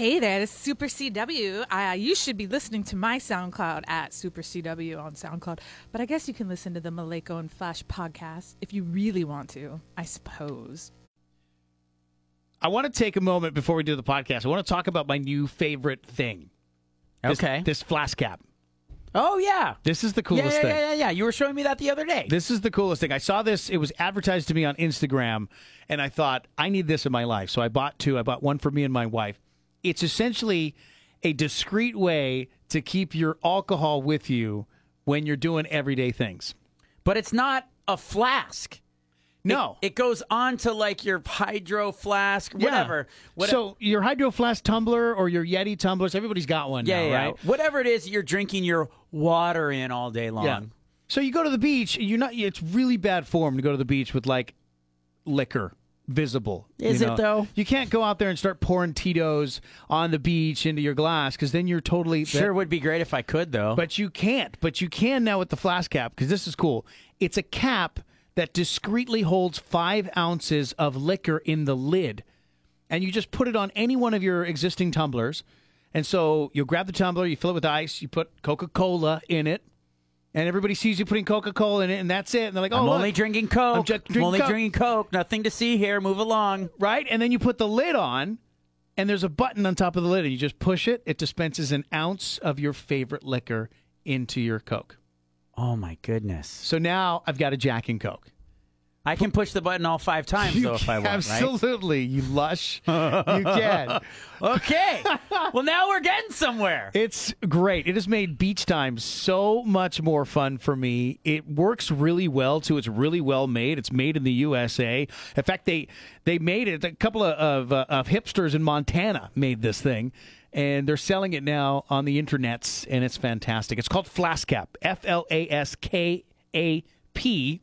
Hey there, this is Super CW. Uh, you should be listening to my SoundCloud at Super CW on SoundCloud, but I guess you can listen to the Maleko and Flash podcast if you really want to, I suppose. I want to take a moment before we do the podcast. I want to talk about my new favorite thing. This- Okay. This, flash cap. Oh yeah. This is the Yeah, coolest yeah, thing. yeah, yeah, yeah. You were showing me that the other day. This is the coolest thing. I saw this. It was advertised to me on Instagram, and I thought, I need this in my life. So I bought two. I bought one for me and my wife. It's essentially a discreet way to keep your alcohol with you when you're doing everyday things. but it's not a flask. No. It, it goes on to like your hydro flask, whatever. What- So your Hydro Flask tumbler or your Yeti tumblers, everybody's got one yeah, now, yeah, right? Whatever it is you're drinking your water in all day long. Yeah. So you go to the beach, you're not. It's really bad form to go to the beach with like liquor visible. Is you it, though? You can't go out there and start pouring Tito's on the beach into your glass because then you're totally Sure would be great if I could though. But you can't. But you can now with the flask cap because this is cool. It's a cap that discreetly holds five ounces of liquor in the lid, and you just put it on any one of your existing tumblers. And so you'll grab the tumbler, you fill it with ice, you put Coca Cola in it, and everybody sees you putting Coca Cola in it, and that's it. And they're like, "Oh, I'm look." only drinking Coke. I'm just I'm only Coke. drinking Coke. Nothing to see here. Move along. right? And then you put the lid on, and there's a button on top of the lid, and you just push it. It dispenses an ounce of your favorite liquor into your Coke. Oh my goodness. So now I've got a Jack and Coke. I can push the button all five times though if I want, right? Absolutely, you lush. you can. Okay. well, now we're getting somewhere. It's great. It has made beach time so much more fun for me. It works really well too. It's really well made. It's made in the USA. In fact, they they made it. A couple of of, uh, of hipsters in Montana made this thing, and they're selling it now on the internets, and it's fantastic. It's called Flask Cap. F L A S K A P.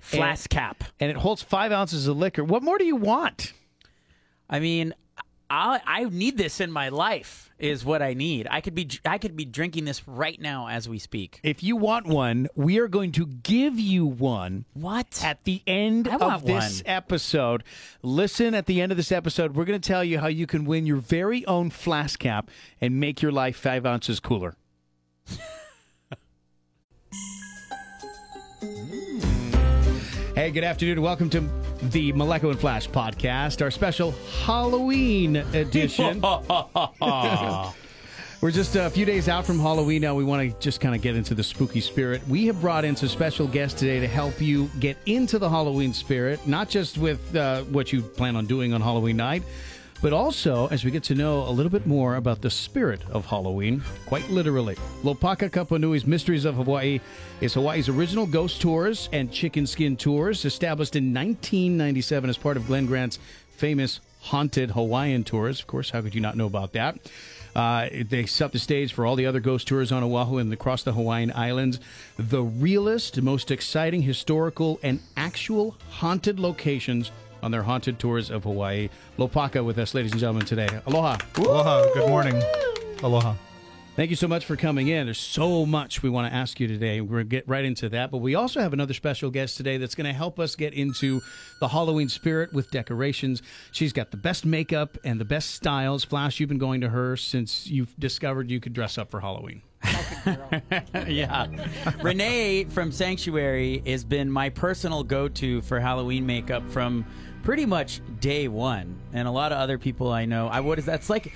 Flask cap. and it holds five ounces of liquor. What more do you want? I mean, I I need this in my life. Is what I need. I could be I could be drinking this right now as we speak. If you want one, we are going to give you one What? at the end I of this one. episode. Listen, at the end of this episode, we're going to tell you how you can win your very own flask cap and make your life five ounces cooler. Hey, good afternoon. Welcome to the Maleko and Flash podcast, our special Halloween edition. We're just a few days out from Halloween now. We want to just kind of get into the spooky spirit. We have brought in some special guests today to help you get into the Halloween spirit, not just with uh, what you plan on doing on Halloween night, but also as we get to know a little bit more about the spirit of Halloween, quite literally. Lopaka Kapanui's Mysteries of Hawaii is Hawaii's original ghost tours and chicken skin tours, established in 1997 as part of Glen Grant's famous Haunted Hawaiian Tours. Of course, how could you not know about that? Uh, they set the stage for all the other ghost tours on Oahu and across the Hawaiian Islands. The realest, most exciting historical and actual haunted locations on their haunted tours of Hawaii. Lopaka with us, ladies and gentlemen, today. Aloha. Aloha. Good morning. Aloha. Thank you so much for coming in. There's so much we want to ask you today. We're going to get right into that. But we also have another special guest today that's going to help us get into the Halloween spirit with decorations. She's got the best makeup and the best styles. Flash, you've been going to her since you've discovered you could dress up for Halloween. yeah. Renee from Sanctuary has been my personal go to for Halloween makeup from pretty much day one. And a lot of other people I know, I would, that's like,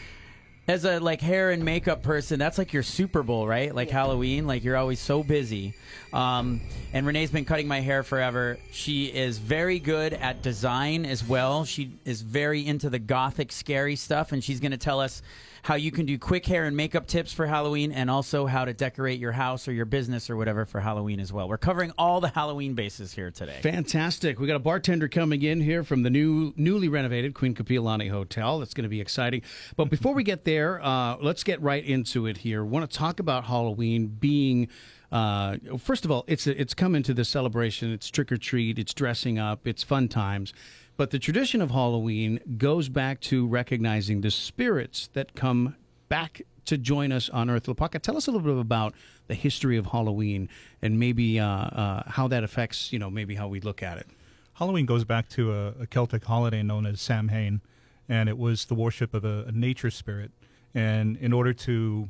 as a like hair and makeup person, that's like your Super Bowl, right? Like Halloween, like you're always so busy. Um, and Renee's been cutting my hair forever. She is very good at design as well. She is very into the gothic, scary stuff, and she's going to tell us how you can do quick hair and makeup tips for Halloween, and also how to decorate your house or your business or whatever for Halloween as well. We're covering all the Halloween bases here today. Fantastic. We got a bartender coming in here from the new newly renovated Queen Kapiolani Hotel. That's going to be exciting. But before we get there, uh, let's get right into it here. want to talk about Halloween being uh, first of all, it's it's come into the celebration. It's trick or treat. It's dressing up. It's fun times. But the tradition of Halloween goes back to recognizing the spirits that come back to join us on Earth. Lopaka, tell us a little bit about the history of Halloween and maybe uh, uh, how that affects, you know, maybe how we look at it. Halloween goes back to a, a Celtic holiday known as Samhain, and it was the worship of a, a nature spirit. And in order to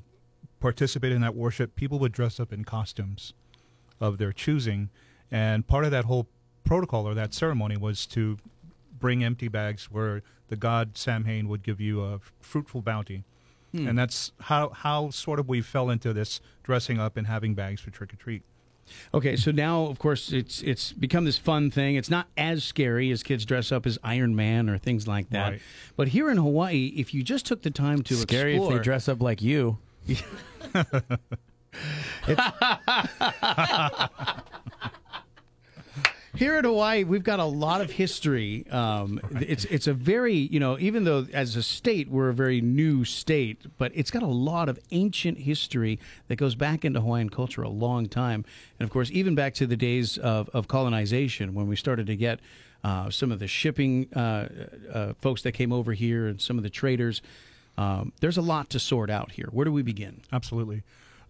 participate in that worship, people would dress up in costumes of their choosing. And part of that whole protocol or that ceremony was to bring empty bags where the god Samhain would give you a fruitful bounty. Hmm. And that's how, how sort of we fell into this dressing up and having bags for trick or treat. Okay, so now of course it's it's become this fun thing. It's not as scary as kids dress up as Iron Man or things like that. Right. But here in Hawaii, if you just took the time to Scary explore, if they dress up like you. Here in Hawaii, we've got a lot of history. Um, It's it's a very you know even though as a state we're a very new state, but it's got a lot of ancient history that goes back into Hawaiian culture a long time, and of course even back to the days of, of colonization when we started to get uh, some of the shipping uh, uh, folks that came over here and some of the traders. Um, there's a lot to sort out here. Where do we begin? Absolutely.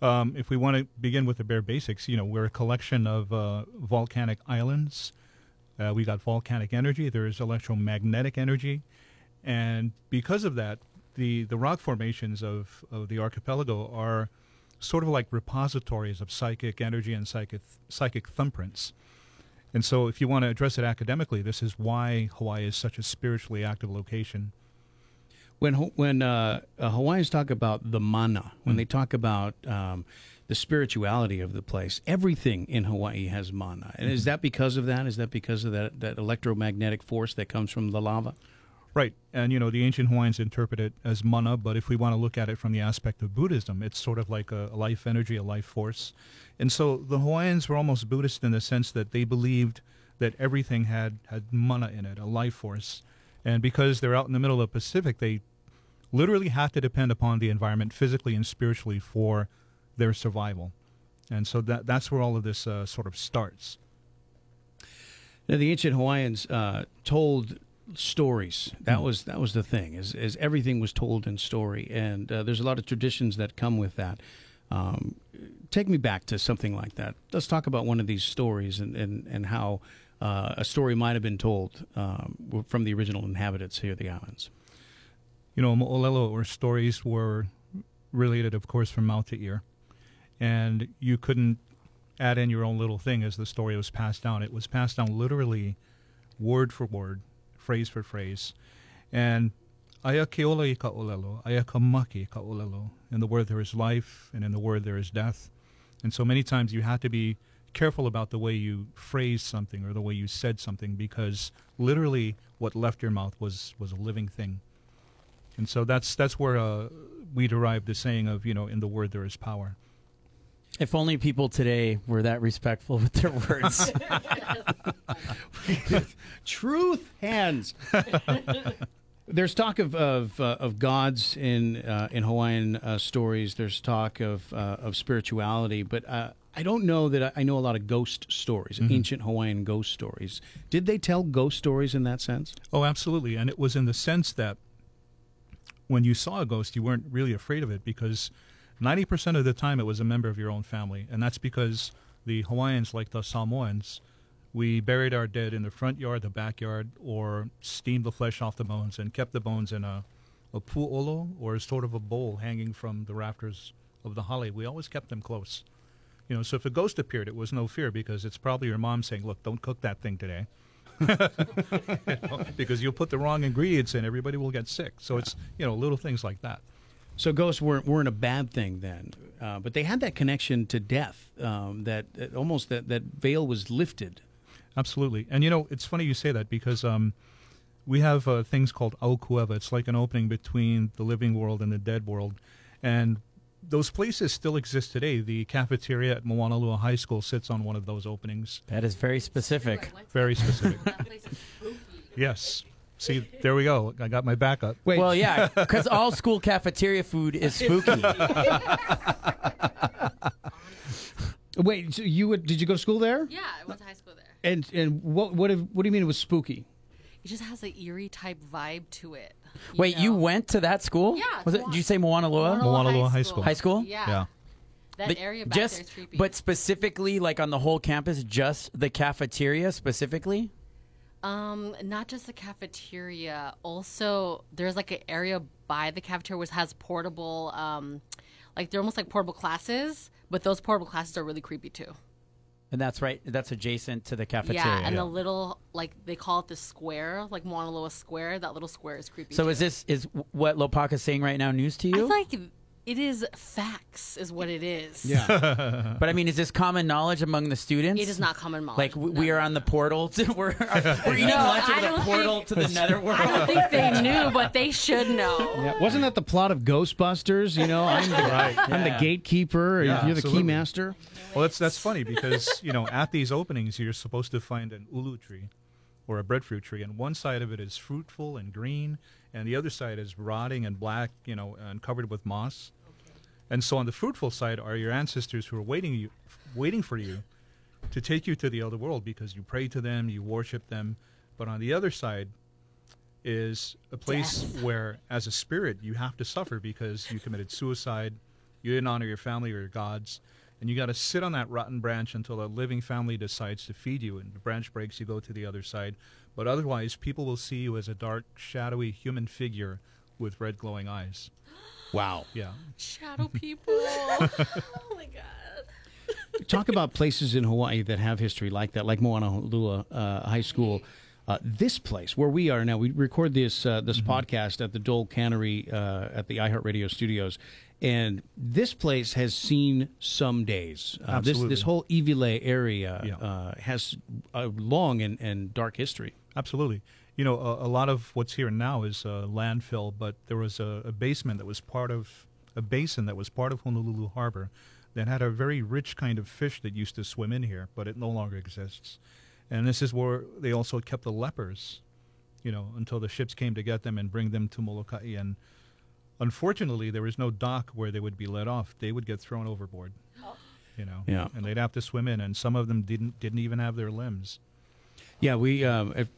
Um, if we want to begin with the bare basics, you know, we're a collection of uh, volcanic islands. Uh, we got volcanic energy. There's electromagnetic energy, and because of that, the the rock formations of of the archipelago are sort of like repositories of psychic energy and psychic psychic thumbprints. And so, if you want to address it academically, this is why Hawaii is such a spiritually active location. When when uh, uh, Hawaiians talk about the mana, Hmm. when they talk about um, the spirituality of the place, everything in Hawaii has mana. And Hmm. is that because of that? Is that because of that that electromagnetic force that comes from the lava? Right. And, you know, the ancient Hawaiians interpret it as mana, but if we want to look at it from the aspect of Buddhism, it's sort of like a, a life energy, a life force. And so the Hawaiians were almost Buddhist in the sense that they believed that everything had, had mana in it, a life force. And because they're out in the middle of the Pacific, they literally have to depend upon the environment physically and spiritually for their survival. And so that, that's where all of this uh, sort of starts. Now, the ancient Hawaiians uh, told stories. That Hmm. was that was the thing. Is, is everything was told in story, and uh, there's a lot of traditions that come with that. Um, take me back to something like that. Let's talk about one of these stories and and and how uh, a story might have been told um, from the original inhabitants here the islands. you know, mo'olelo or stories were related, of course, from mouth to ear. And you couldn't add in your own little thing as the story was passed down. It was passed down literally word for word, phrase for phrase. And aya ke ola i ka olelo, aya ka maki ka olelo. In the word there is life, and in the word there is death. And so many times you had to be careful about the way you phrased something or the way you said something because literally what left your mouth was, was a living thing. And so that's that's where uh, we derive the saying of you know in the word there is power. If only people today were that respectful with their words. Truth hands. There's talk of of, uh, of gods in uh, in Hawaiian uh, stories. There's talk of uh, of spirituality, but uh, I don't know that I, I know a lot of ghost stories, mm-hmm. ancient Hawaiian ghost stories. Did they tell ghost stories in that sense? Oh, absolutely. And it was in the sense that when you saw a ghost, you weren't really afraid of it because 90% of the time it was a member of your own family. And that's because the Hawaiians, like the Samoans, we buried our dead in the front yard, the backyard, or steamed the flesh off the bones and kept the bones in a, a pu'olo or sort of a bowl hanging from the rafters of the hale. We always kept them close. You know, so if a ghost appeared, it was no fear because it's probably your mom saying, "Look, don't cook that thing today." because you'll put the wrong ingredients in, everybody will get sick. So it's you know little things like that. So ghosts weren't weren't a bad thing then, uh, but they had that connection to death. Um, that, that almost that that veil was lifted. Absolutely, and you know it's funny you say that because um, we have uh, things called aukueva. It's like an opening between the living world and the dead world, and those places still exist today. The cafeteria at Moanalua High School sits on one of those openings. that is very specific. Very specific. That place is spooky. yes. See, there we go. I got my backup. Wait, Well, yeah, because all school cafeteria food is spooky. wait. So you would, did you go to school there? Yeah, I went to high school there. And and what what if, what do you mean it was spooky? It just has an eerie type vibe to it. Wait, you went to that school? Yeah, Was it? Did you say Moana Loa? Moana Moanalua High School. High school? Yeah. Yeah. That But area back just, there is creepy. but specifically, like on the whole campus, just the cafeteria specifically. Um, not just the cafeteria. Also, there's like an area by the cafeteria which has portable, um, like they're almost like portable classes, but those portable classes are really creepy too. And that's right. That's adjacent to the cafeteria. Yeah, and the little like they call it the square, like Mauna Loa Square. That little square is creepy. so too. is this is what Lopaka's saying right now news to you? I you? feel like it is facts, is what it is. Yeah. but I mean, is this common knowledge among the students? It is not common knowledge. Like we, we are on the portal. To, we're we're eating No, lunch I over the portal think- to the netherworld. I don't think they knew, but they should know. Yeah, wasn't that the plot of Ghostbusters? You know, I'm the, I'm Yeah. the gatekeeper. Yeah, you're the absolutely. keymaster. Well, that's that's funny because you know at these openings you're supposed to find an ulu tree or a breadfruit tree, and one side of it is fruitful and green, and the other side is rotting and black, you know, and covered with moss. And so on the fruitful side are your ancestors who are waiting you, waiting for you to take you to the other world because you pray to them, you worship them. But on the other side is a place where, as a spirit, you have to suffer because you committed suicide, you didn't honor your family or your gods, and you got to sit on that rotten branch until a living family decides to feed you. And the branch breaks, you go to the other side. But otherwise, people will see you as a dark, shadowy human figure with red glowing eyes. Wow. Yeah. Shadow people. oh my god. Talk about places in Hawaii that have history like that, like Moanalua uh, High School. Uh, this place where we are now, we record this uh, this podcast at the Dole Cannery uh, at the iHeartRadio studios, and this place has seen some days. Uh, this Absolutely. this whole Iwilei area Yeah. uh, has a long and, and dark history. Absolutely. You know, a, a lot of what's here now is uh, landfill, but there was a, a basement that was part of a basin that was part of Honolulu Harbor that had a very rich kind of fish that used to swim in here, but it no longer exists. And this is where they also kept the lepers, you know, until the ships came to get them and bring them to Molokai. And unfortunately, there was no dock where they would be let off. They would get thrown overboard. You know, Yeah. and they'd have to swim in, and some of them didn't didn't even have their limbs. Yeah, we. Um, if,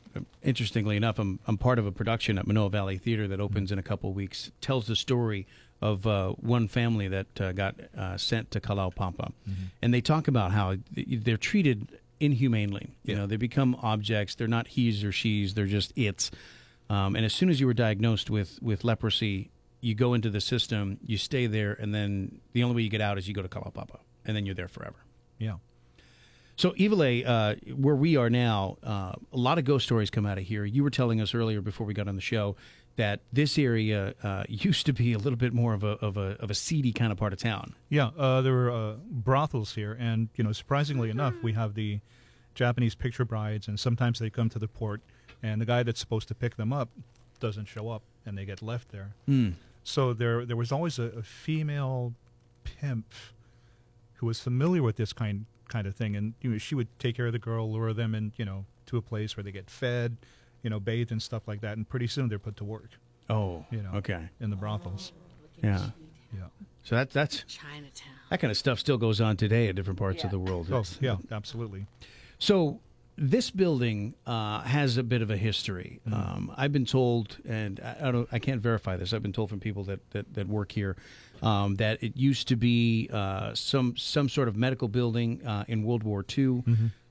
interestingly enough, I'm I'm part of a production at Manoa Valley Theater that opens in a couple of weeks. Tells the story of uh, one family that uh, got uh, sent to Kalaupapa, and they talk about how they're treated inhumanely. You Yeah. know, they become objects. They're not he's or she's. They're just it's. Um, and as soon as you were diagnosed with with leprosy, you go into the system, you stay there, and then the only way you get out is you go to Kalaupapa, and then you're there forever. Yeah. So, Iwilei, uh, where we are now, uh, a lot of ghost stories come out of here. You were telling us earlier before we got on the show that this area uh, used to be a little bit more of a, of a of a seedy kind of part of town. Yeah, uh, there were uh, brothels here, and you know, surprisingly enough, we have the Japanese picture brides, and sometimes they come to the port, and the guy that's supposed to pick them up doesn't show up, and they get left there. Hmm. So there, there was always a, a female pimp who was familiar with this kind kind of thing, and you know, she would take care of the girl, lure them, in, you know, to a place where they get fed, you know, bathed and stuff like that, and pretty soon they're put to work, Oh, you know, okay, in the brothels. yeah. Yeah. So that that's Chinatown. that kind of stuff still goes on today in different parts of the world. Oh, yeah, absolutely. So this building uh, has a bit of a history. Um, I've been told, and I, I don't, I can't verify this. I've been told from people that that, that work here um, that it used to be uh, some some sort of medical building uh, in World War II.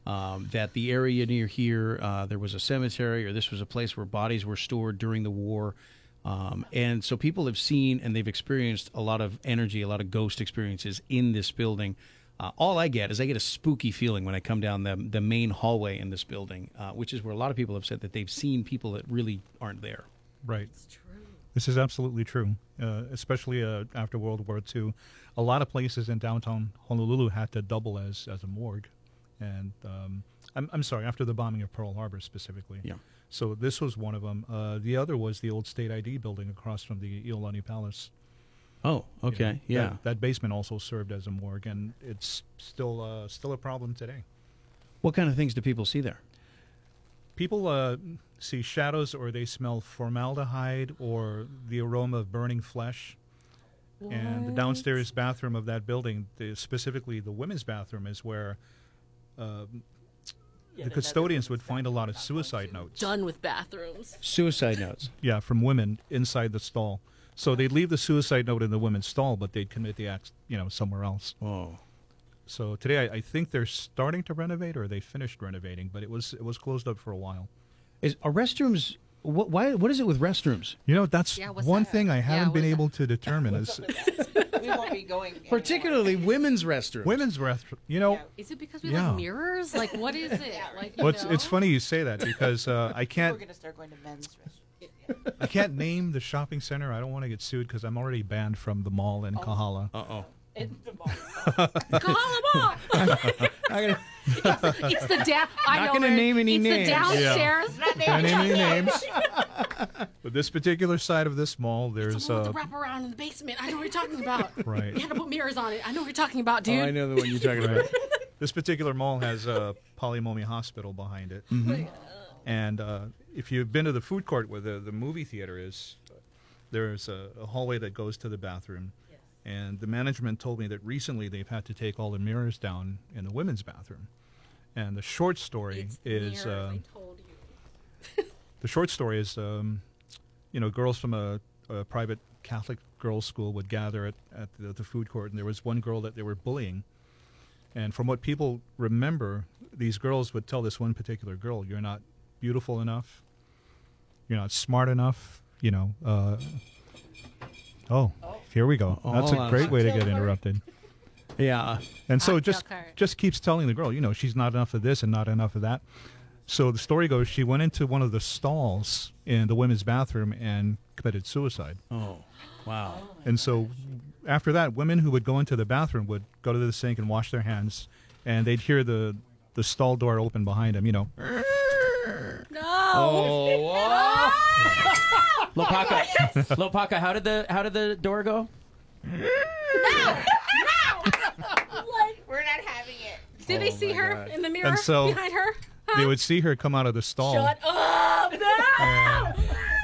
Um, that the area near here uh, there was a cemetery, or this was a place where bodies were stored during the war. Um, and so people have seen and they've experienced a lot of energy, a lot of ghost experiences in this building. Uh, all I get is I get a spooky feeling when I come down the the main hallway in this building, uh, which is where a lot of people have said that they've seen people that really aren't there. Right. This is absolutely true, uh, especially uh, after World War II. A lot of places in downtown Honolulu had to double as, as a morgue. And um, I'm, I'm sorry, after the bombing of Pearl Harbor specifically. Yeah. So this was one of them. Uh, the other was the old state ID building across from the Iolani Palace. Oh, You okay, know, yeah. That, that basement also served as a morgue, and it's still uh, still a problem today. What kind of things do people see there? People uh, see shadows or they smell formaldehyde or the aroma of burning flesh. And the downstairs bathroom of that building, the, specifically the women's bathroom, is where um the custodians would find a lot of suicide notes. Done with bathrooms. Suicide notes. Yeah, from women inside the stall. So they'd leave the suicide note in the women's stall, but they'd commit the act, you know, somewhere else. Oh, So today, I, I think they're starting to renovate, or they finished renovating, but it was it was closed up for a while. Is are restrooms? What, why? What is it with restrooms? You know, that's Yeah, one that? thing I haven't Yeah, been what's able to determine is we won't be going. anywhere. Particularly women's restrooms. women's breath. You know, Yeah. Is it because we Yeah. like mirrors? Like, what is it? Like, you well, it's, know? it's funny you say that because uh, I can't. We're gonna start going to men's restaurants. I can't name the shopping center. I don't want to get sued because I'm already banned from the mall in Kahala. Uh oh. In the mall. Kahala Mall. It's the down. I Not gonna name any it's names. the downstairs. Can't name any names. But this particular side of this mall, there's It's the one uh, with the wraparound in the basement. I know what you're talking about. Right. You had to put mirrors on it. I know what you're talking about, dude. Oh, I know the one you're talking about. this particular mall has a Pali Momi Hospital behind it. And uh, if you've been to the food court where the, the movie theater is, there's a, a hallway that goes to the bathroom. And the management told me that recently they've had to take all the mirrors down in the women's bathroom. And the short story It's is mirrors, I told you. the short story is, um, you know, girls from a, a private Catholic girls' school would gather at, at the, the food court, and there was one girl that they were bullying. And from what people remember, these girls would tell this one particular girl, "You're not beautiful enough. You're not smart enough." You know. Uh, oh, here we go. Oh, That's a great way to get interrupted. Yeah. And so just just keeps telling the girl, you know, she's not enough of this and not enough of that. So the story goes, she went into one of the stalls in the women's bathroom and committed suicide. Oh, wow. And so after that, women who would go into the bathroom would go to the sink and wash their hands, and they'd hear the the stall door open behind them. You know, No. Oh, Lopaka, Lopaka, how did the how did the door go? No! No! We're not having it. Did they see her God. in the mirror And so- behind her? they would see her come out of the stall. Shut up! No!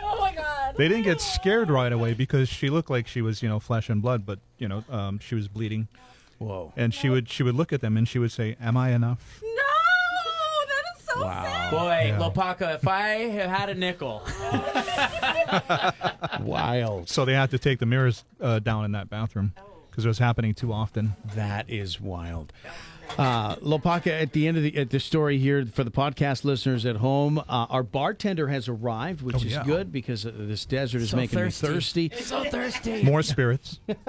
Oh my god. They didn't get scared right away because she looked like she was, you know, flesh and blood, but you know, um, she was bleeding. Whoa. And she would she would look at them and she would say, "Am I enough?" No! That is so sad. Boy, Yeah. Lopaka, if I had had a nickel, wild. So they had to take the mirrors uh, down in that bathroom because it was happening too often. That is wild. Uh, Lopaka, at the end of the at the story here for the podcast listeners at home, uh, our bartender has arrived, which Oh, is yeah. good because uh, this desert is So making thirsty. me thirsty. so thirsty. More spirits.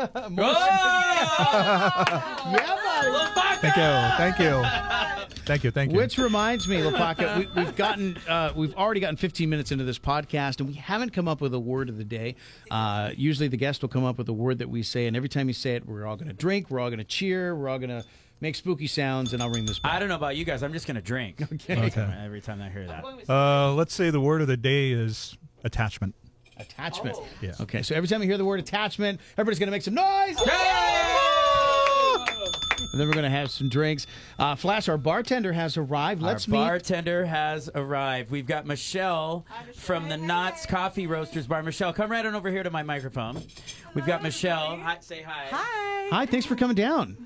Thank you. Thank you. Thank you. Thank you. Which reminds me, Lopaka, we, we've gotten, uh, we've already gotten 15 minutes into this podcast, and we haven't come up with a word of the day. Uh, usually, the guest will come up with a word that we say, and every time you say it, we're all going to drink, we're all going to cheer, we're all going to make spooky sounds, and I'll ring this. Bell. I don't know about you guys. I'm just gonna drink. Okay. Okay. Every time I hear that. Uh, let's say the word of the day is attachment. Attachment. Yeah. Okay, so every time you hear the word attachment, everybody's going to make some noise. And then we're going to have some drinks. Uh, Flash, our bartender has arrived. Let's Our meet. bartender has arrived. We've got Michelle from the Knots Coffee Roasters Bar. Michelle, come right on over here to my microphone. We've got Michelle. Hi, say hi. Hi. Hi, thanks for coming down.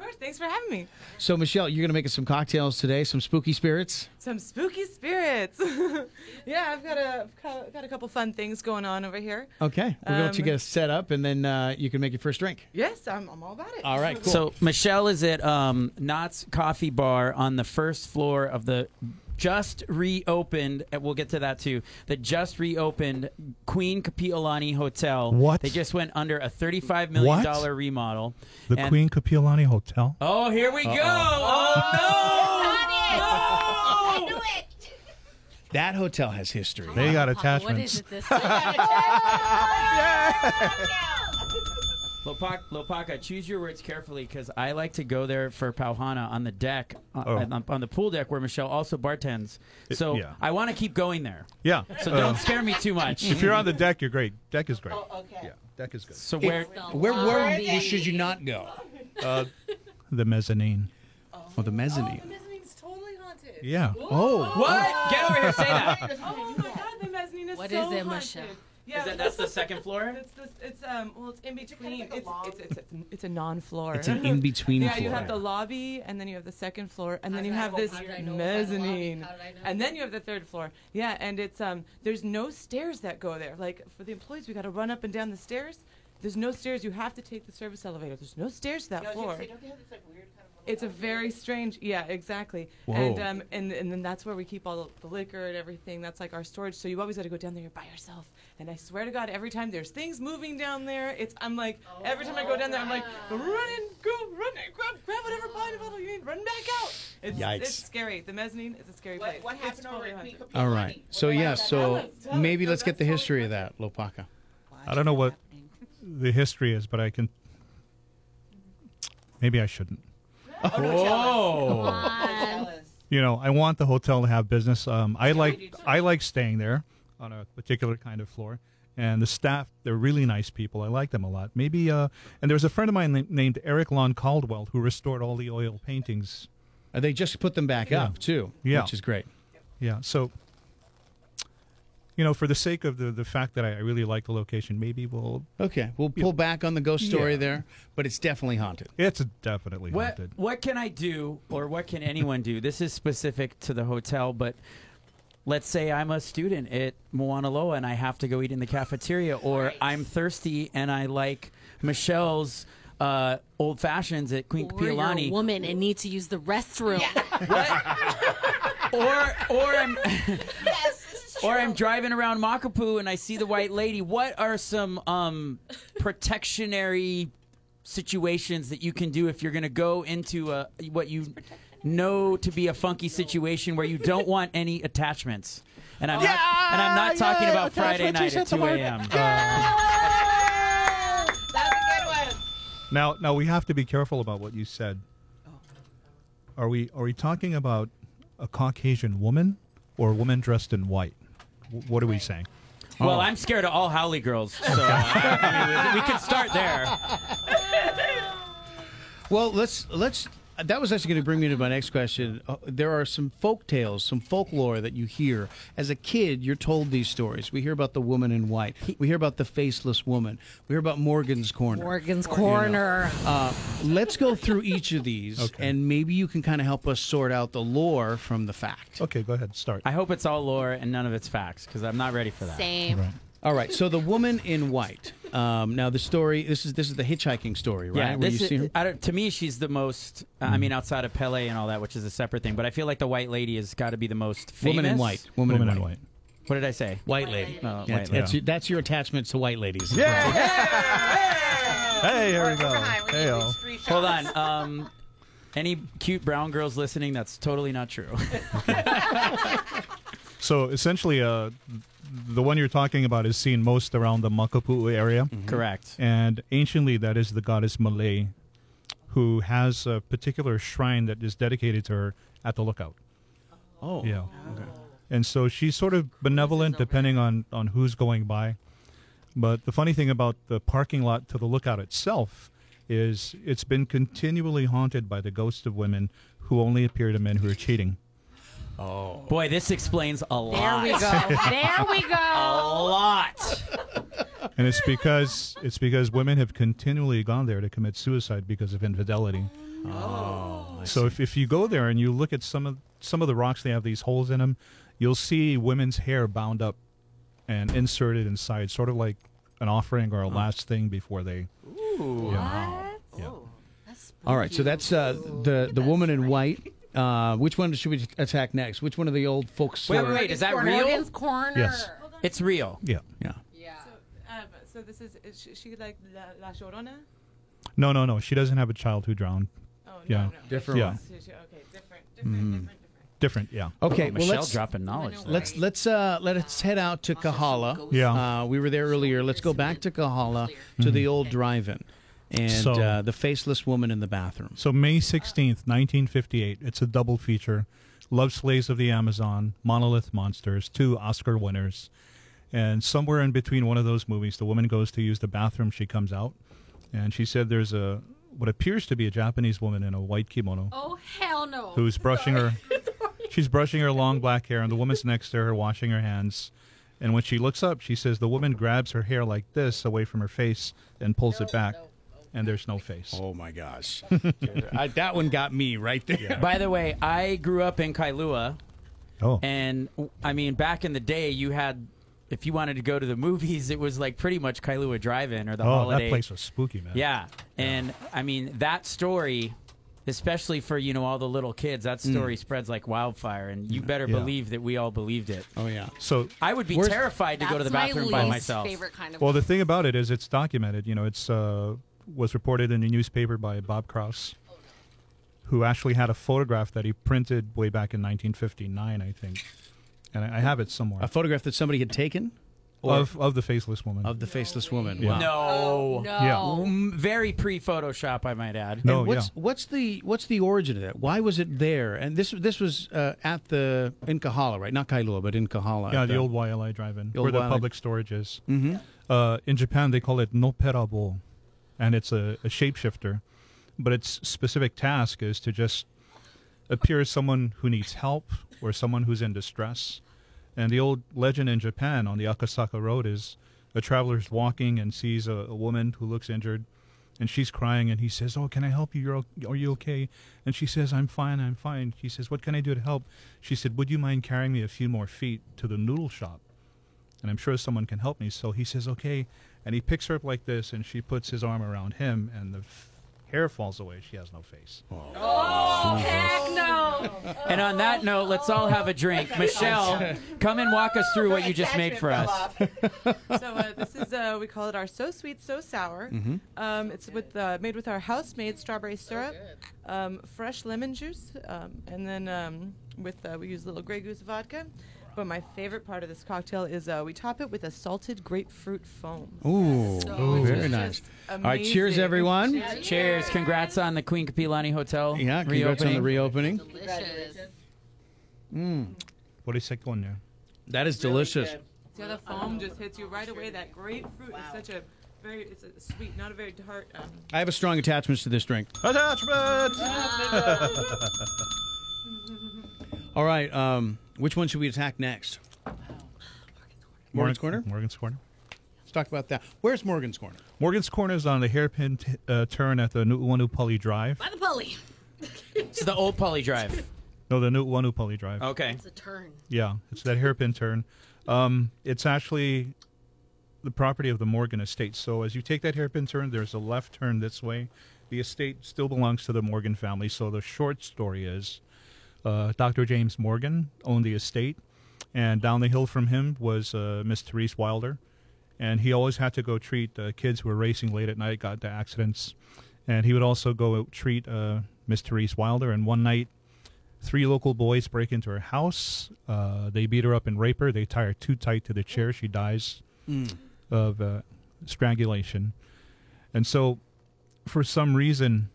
Of course. Thanks for having me. So, Michelle, you're going to make us some cocktails today, some spooky spirits. Some spooky spirits. yeah, I've got a I've got a couple fun things going on over here. Okay, we're going to let you Um, get us set up, and then uh, you can make your first drink. Yes, I'm, I'm all about it. All right, cool. So Michelle is at um, Knots Coffee Bar on the first floor of the just reopened. and We'll get to that too. The just reopened Queen Kapiolani Hotel. What? They just went under a thirty-five million What? dollar remodel. The And- Queen Kapiolani Hotel. Oh, here we go! Oh no! that hotel has history. They got attachments. is it this time? Oh, Lopaka, Lopaka, choose your words carefully because I like to go there for Pauhana on the deck, uh, Oh. on, on the pool deck where Michelle also bartends. So yeah. I want to keep going there. Yeah. So Uh, don't scare me too much. if you're on the deck, you're great. Deck is great. Oh, okay. Yeah, deck is good. so where? Where, where you- should you not go? The mezzanine. Oh, the mezzanine. The mezzanine's totally haunted. Yeah. Oh, What? Get over here. Say that. Oh my god, the mezzanine is What so is it, haunted. Michelle? Yeah, Is that, that's the second floor. It's this. It's um. Well, it's in between. like a it's, long- it's, it's, it's it's a non-floor. it's an in between Yeah, floor. you have the lobby, and then you have the second floor, and then you have this how did I know about the lobby? mezzanine, How did I know? and then you have the third floor. Yeah, and it's um, there's no stairs that go there. Like for the employees, we got to run up and down the stairs, There's no stairs. You have to take the service elevator. There's no stairs to that floor. It's a very strange, yeah, exactly. And um, and and then that's where we keep all the liquor and everything. That's like our storage. So you always got to go down there by yourself. And I swear to God, every time there's things moving down there, it's I'm like every time I go down there, I'm like run in, go run, in, grab grab whatever bottle bottle you need, run back out. It's, Yikes. it's scary. The mezzanine is a scary What, place. what It's happened over totally at All right. Pilani? So What yeah. So Tell us, tell maybe let's get the that's history of that, Lopaka. I don't know what the history is, but I can. Maybe I shouldn't. Oh. Tell us. You know, I want the hotel to have business. Um, I we like. I like staying there on a particular kind of floor, and the staff they're really nice people. I like them a lot. Maybe uh, and there's a friend of mine na- named Eric Lon Caldwell who restored all the oil paintings. Uh, They just put them back Yeah. up too, Yeah. which is great. Yeah, so you know, for the sake of the the fact that I, I really like the location, maybe we'll. Okay, we'll pull back on the ghost story Yeah. there, but it's definitely haunted. It's definitely What haunted. what can I do, or what can anyone do? This is specific to the hotel, but let's say I'm a student at Moana Loa and I have to go eat in the cafeteria, or I'm thirsty and I like Michelle's uh, old fashions at Queen Or you're a Kapiolani, woman and need to use the restroom. or or I'm Yes, this is or. I'm driving around Makapu and I see the white lady. What are some um, protectionary situations that you can do if you're going to go into a what you know to be a funky situation where you don't want any attachments? And I'm not and I'm not talking yeah, about Friday night at 2 said the a.m. That's a good one. Now, now we have to be careful about what you said. Are we are we talking about a Caucasian woman or a woman dressed in white? W- What are we saying? Well, oh. I'm scared of all haole girls, so I, I mean, we, we could start there. Well, let's let's. That was actually going to bring me to my next question. Uh, there are some folk tales, some folklore that you hear. As a kid, you're told these stories. We hear about the woman in white. We hear about the faceless woman. We hear about Morgan's Corner. Morgan's Corner. Uh, let's go through each of these, Okay. and maybe you can kind of help us sort out the lore from the fact. Okay, go ahead. Start. I hope it's all lore and none of it's facts because I'm not ready for that. Same. Right. All right. So the woman in white. Um, now the story. This is this is the hitchhiking story, right? Yeah, Where this you see her? is, I don't, to me, she's the most. uh, I mean, outside of Pele and all that, which is a separate thing. But I feel like the white lady has got to be the most famous. woman in white. Woman, Woman in in white. white. What did I say? White lady. Oh, That's, white that's, lady. your, that's your attachment to white ladies. Yeah. Hey, here we go. Behind, we need Hey, Hold on. Um, any cute brown girls listening? That's totally not true. So essentially, uh, the one you're talking about is seen most around the Makapu'u area, mm-hmm. Correct. and anciently that is the goddess Malei, who has a particular shrine that is dedicated to her at the lookout. Oh. Yeah. And so she's sort of benevolent depending on, on who's going by. But the funny thing about the parking lot to the lookout itself is it's been continually haunted by the ghosts of women who only appear to men who are cheating. Boy, this explains a lot. There we go. there we go. A lot. And it's because it's because women have continually gone there to commit suicide because of infidelity. Oh so if, if you go there and you look at some of some of the rocks, they have these holes in them. You'll see women's hair bound up and inserted inside, sort of like an offering or a last thing before they. Yeah. Yeah. All right. So that's uh, the the woman in white. Uh, which one should we attack next? Which one of the old folks? Wait, wait, wait. Is that real? Morgan's Corner. Yes. It's real. Yeah. Yeah. Yeah. Um, so this is, is she, she like La, La Llorona? No, no, no. She doesn't have a child who drowned. Oh, no, Yeah. no. Different Yeah. She- she- Okay, different, different, different, different. Different. Yeah. Okay. Oh, well, Michelle let's dropping knowledge. there. let's let's uh, let's head out to Kahala. Yeah. Uh, we were there earlier. Let's go back to Kahala to the old drive-in, and So- uh, the faceless woman in the bathroom. So May 16th, 1958, it's a double feature. Love Slaves of the Amazon, Monolith Monsters, two Oscar winners. And somewhere in between one of those movies, the woman goes to use the bathroom. She comes out, and she said there's a what appears to be a Japanese woman in a white kimono Oh hell no. who's brushing her. She's brushing her long black hair, and the woman's next to her washing her hands. And when she looks up, she says the woman grabs her hair like this away from her face and pulls it back, and there's no face. Oh my gosh, I, that one got me right there. By the way, I grew up in Kailua, Oh, and I mean, back in the day, you had if you wanted to go to the movies, it was like pretty much Kailua Drive-In or the oh, holiday. that place was spooky, man. Yeah, and I mean that story, especially for you know all the little kids, that story spreads like wildfire, and you better Yeah. believe that we all believed it. Oh yeah. So, I would be terrified to go to the bathroom my by myself. Favorite kind of. well, the thing about it is, it's documented. You know, it's uh, was reported in the newspaper by Bob Krauss, who actually had a photograph that he printed way back in 1959, I think, and I I have it somewhere A photograph that somebody had taken or of of the faceless woman. of the faceless woman. Yeah. No, Oh, no. Yeah. Mm, very pre-Photoshop, I might add. no, And what's yeah. what's the what's the origin of that? Why was it there? And this this was uh, at the in Kahala, right? Not Kailua, but in Kahala. Yeah, at the old Waialae drive-in, the old where the public storage is. Mm-hmm. Uh, in Japan, they call it nopperabo, and it's a, a shapeshifter. But its specific task is to just appear as someone who needs help or someone who's in distress. And the old legend in Japan on the Akasaka Road is a traveler's walking and sees a, a woman who looks injured, and she's crying, and he says, "Oh, can I help you? You're, are you okay?" And she says, "I'm fine. I'm fine." He says, "What can I do to help?" She said, "Would you mind carrying me a few more feet to the noodle shop?" And I'm sure someone can help me. So he says, okay. And he picks her up like this, and she puts his arm around him, and the f- hair falls away. She has no face. Oh, oh heck no. And on that note, let's all have a drink. Michelle, come and walk us through what you just made for us. so uh, this is uh, we call it our so sweet so sour. Um, it's with uh, made with our house made strawberry syrup, um, fresh lemon juice, um, and then um, with uh, we use a little Grey Goose vodka. But my favorite part of this cocktail is uh, we top it with a salted grapefruit foam. Ooh, So very Just nice. All right, cheers, everyone. Cheers! Congrats on the Queen Kapiolani Hotel. Yeah, congrats on the reopening. delicious. What is it going there? That is delicious. So the foam just hits you right away. That grapefruit is such a very it's a sweet, not a very tart. Um, I have a strong attachment to this drink. Attachment! All right, um, which one should we attack next? Morgan's Corner? Morgan's Corner. Let's talk about that. Where's Morgan's Corner? Morgan's Corner is on the hairpin t- uh, turn at the Nu'uanu Drive. By the Pali. It's the old Pali Drive. No, the New Nu'uanu Pali Drive. Okay. It's a turn. Yeah, it's that hairpin turn. Um, it's actually the property of the Morgan estate. So as you take that hairpin turn, there's a left turn this way. The estate still belongs to the Morgan family. So the short story is uh, Dr. James Morgan owned the estate, and down the hill from him was uh, Miss Therese Wilder. And he always had to go treat uh, kids who were racing late at night, got into accidents. And he would also go treat uh, Miss Therese Wilder. And one night, three local boys break into her house. Uh, they beat her up and rape her. They tie her too tight to the chair. She dies of uh, strangulation. And so, for some reason,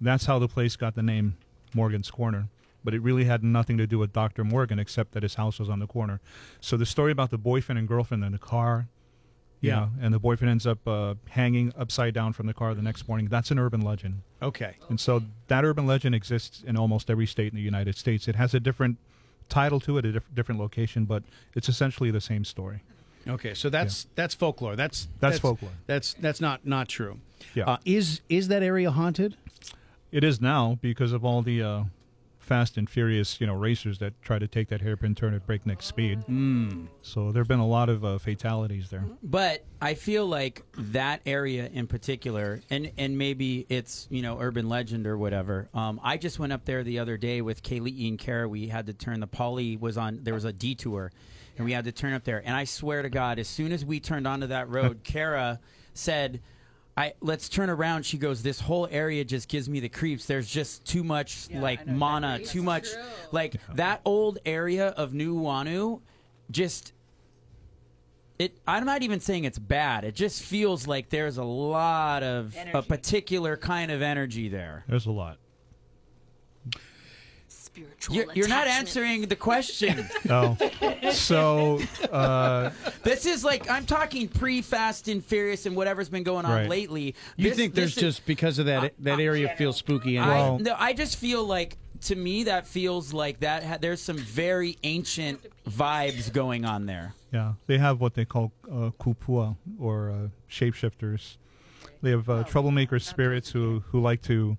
that's how the place got the name Morgan's Corner. But it really had nothing to do with Dr. Morgan except that his house was on the corner. So the story about the boyfriend and girlfriend in the car, Yeah. know, and the boyfriend ends up uh, hanging upside down from the car the next morning, that's an urban legend. Okay. And so that urban legend exists in almost every state in the United States. It has a different title to it, a diff- different location, but it's essentially the same story. Okay, so that's that's folklore. That's, That's folklore. That's that's not not true. Yeah. Uh, is is that area haunted? It is now because of all the uh, fast and furious, you know, racers that try to take that hairpin turn at breakneck speed. Mm. So there have been a lot of uh, fatalities there. But I feel like that area in particular, and and maybe it's you know urban legend or whatever. Um, I just went up there the other day with Kaylee and Kara. We had to turn the Pali was on. There was a detour, and we had to turn up there. And I swear to God, as soon as we turned onto that road, Kara said. I, let's turn around. She goes, This whole area just gives me the creeps. There's just too much like mana, too much like that old area of Nu'uanu just it i'm not even saying it's bad it just feels like there's a lot of a particular kind of energy there There's a lot. Spiritual. you're, you're not answering the question No. so uh, this is like i'm talking pre-fast and furious and whatever's been going on Right. lately You This- think there's this is- just because of that that area feels spooky and I, Well- no, I just feel like to me that feels like that ha- there's some very ancient vibes going on there yeah, they have what they call uh, kupua or uh, shapeshifters. They have uh, troublemaker spirits who who like to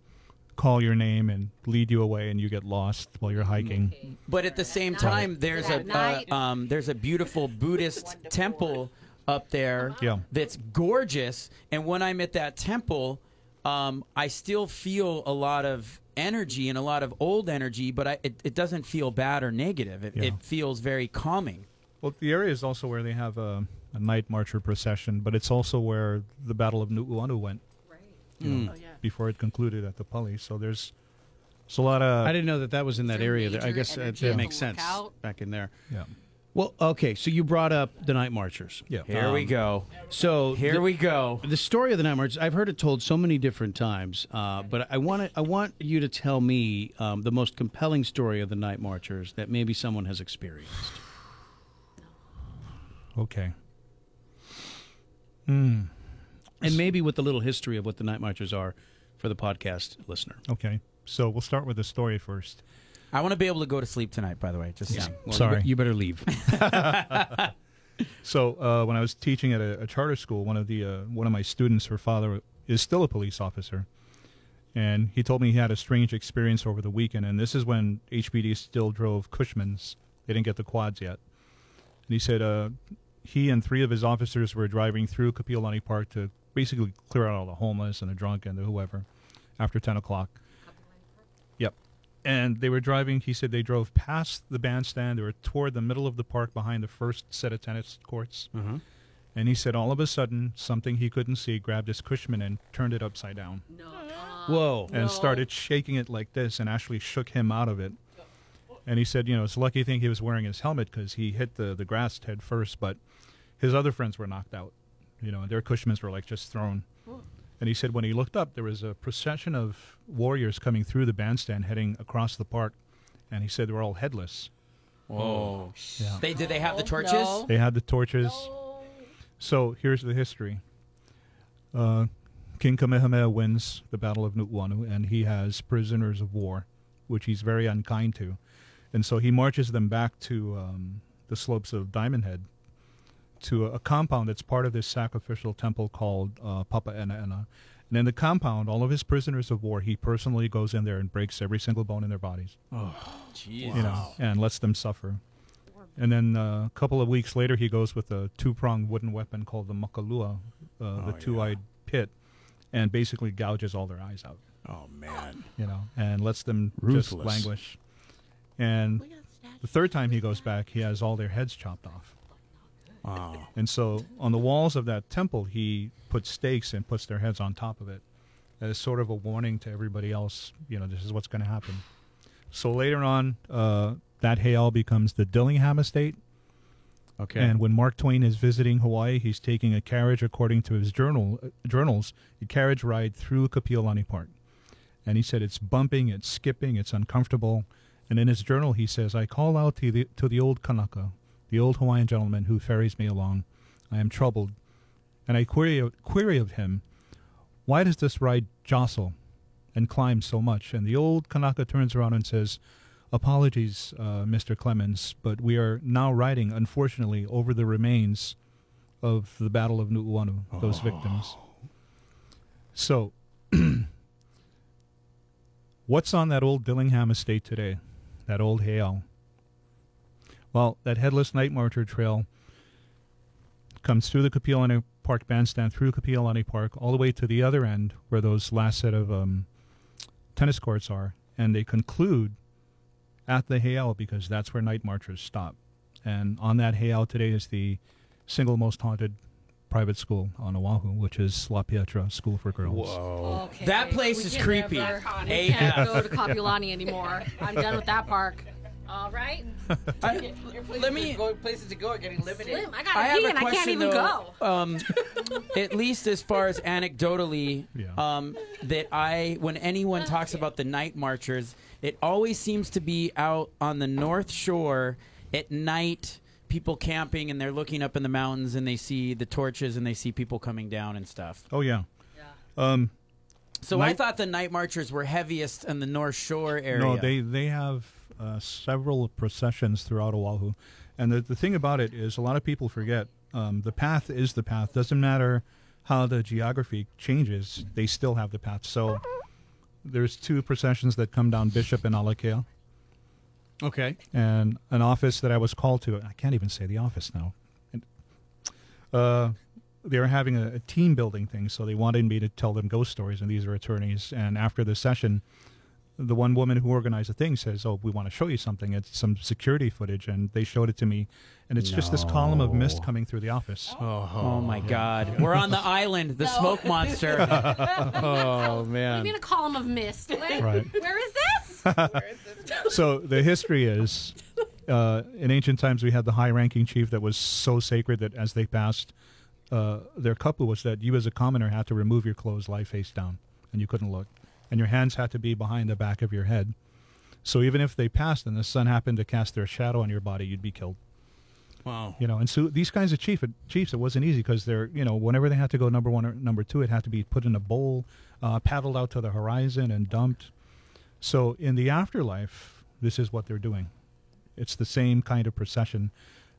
call your name and lead you away, and you get lost while you're hiking. But at the same night. time, there's a uh, um, there's a beautiful Buddhist temple up there Yeah. that's gorgeous. And when I'm at that temple, um, I still feel a lot of energy and a lot of old energy, but I, it, it doesn't feel bad or negative. It, Yeah. it feels very calming. Well, the area is also where they have a, a night marcher procession, but it's also where the Battle of Nu'uanu went you know, Mm. Before it concluded at the Pali. So there's, there's a lot of I didn't know that that was in that area. There. I guess uh, energy that makes sense out. back in there. yeah Well, okay, so you brought up the Night Marchers. yeah. Here we Um, go. So Here the, we go. the story of the Night Marchers. I've heard it told so many different times, uh, but I want to, I want you to tell me um, the most compelling story of the Night Marchers that maybe someone has experienced. Okay. Hmm. And maybe with the little history of what the Night Marchers are for the podcast listener. Okay. So we'll start with the story first. I want to be able to go to sleep tonight. By the way, just saying. Well, Sorry. you, you better leave. So uh, when I was teaching at a, a charter school, one of the uh, one of my students, her father is still a police officer, and he told me he had a strange experience over the weekend. And this is when HPD still drove Cushmans; they didn't get the quads yet. And he said uh, he and three of his officers were driving through Kapiolani Park to basically clear out all the homeless and the drunk and the whoever after ten o'clock. Yep. And they were driving. He said they drove past the bandstand. They were toward the middle of the park behind the first set of tennis courts. uh-huh. And he said all of a sudden something he couldn't see grabbed his Cushman and turned it upside down No. Whoa. and started shaking it like this and actually shook him out of it. And he said, you know, it's a lucky thing he was wearing his helmet because he hit the, the grass head first, but his other friends were knocked out. You know, and their Cushmans were like just thrown. And he said when he looked up, there was a procession of warriors coming through the bandstand heading across the park. And he said they were all headless. Whoa. Yeah. They did they have the torches? No. They had the torches. So here's the history. Uh, King Kamehameha wins the Battle of Nu'uanu, and he has prisoners of war, which he's very unkind to. And so he marches them back to um, the slopes of Diamond Head to a, a compound that's part of this sacrificial temple called uh, Papa Ena Ena. And in the compound, all of his prisoners of war, he personally goes in there and breaks every single bone in their bodies Jeez. you know, and lets them suffer. And then uh, a couple of weeks later, he goes with a two-pronged wooden weapon called the makalua, uh, the two-eyed pit, and basically gouges all their eyes out. Oh man. You know, and lets them Ruthless. just languish. And the third time he goes back, he has all their heads chopped off. Wow. And so on the walls of that temple, he puts stakes and puts their heads on top of it as sort of a warning to everybody else, you know, this is what's going to happen. So later on, uh, that Heiau becomes the Dillingham Estate. Okay. And when Mark Twain is visiting Hawaii, he's taking a carriage, according to his journal uh, journals, a carriage ride through Kapiolani Park. And he said it's bumping, it's skipping, it's uncomfortable. And in his journal, he says, "I call out to the to the old Kanaka, the old Hawaiian gentleman who ferries me along. I am troubled, and I query query of him, why does this ride jostle and climb so much?" And the old Kanaka turns around and says. Apologies, uh, Mr. Clemens, but we are now riding, unfortunately, over the remains of the Battle of Nu'uanu, those victims. So, what's on that old Dillingham estate today? That old Hale? Well, that headless night marcher trail comes through the Kapiolani Park bandstand, through Kapiolani Park, all the way to the other end where those last set of um, tennis courts are, and they conclude at the Heiau because that's where night marchers stop. And on that Heiau today is the single most haunted private school on Oahu, which is La Pietra School for Girls. Okay. That place We is creepy. never- AF. We can't go to Kapiolani anymore. I'm done with that park. All right. I- Your let me. go, places to go are getting limited. Slim, I gotta I have pee a and I can't question even though. go. Um, at least as far as anecdotally, Yeah. um, that I when anyone talks about the night marchers, it always seems to be out on the North Shore at night. People camping and they're looking up in the mountains and they see the torches and they see people coming down and stuff. Oh yeah. Um, So I thought the night marchers were heaviest in the North Shore area. No, they they have uh, several processions throughout Oahu, and the the thing about it is a lot of people forget um, the path is the path. Doesn't matter how the geography changes, they still have the path. So there's two processions that come down Bishop and Alakea, Okay. and an office that I was called to. I can't even say the office now. And, uh, they were having a, a team building thing, so they wanted me to tell them ghost stories, and these are attorneys. And after the session, the one woman who organized the thing says, "Oh, we want to show you something. It's some security footage," and they showed it to me, and it's just this column of mist coming through the office. Oh my God! We're on the island, the smoke monster. Oh I man. mean, a column of mist. Where, Right. where is this? so the history is uh, in ancient times we had the high ranking chief that was so sacred that as they passed uh, their couple was that you as a commoner had to remove your clothes lie face down and you couldn't look and your hands had to be behind the back of your head. So even if they passed and the sun happened to cast their shadow on your body you'd be killed. Wow. you know and so these kinds of chief chiefs it wasn't easy because they're you know whenever they had to go number one or number two it had to be put in a bowl uh, paddled out to the horizon and dumped. So in the afterlife this is what they're doing. It's the same kind of procession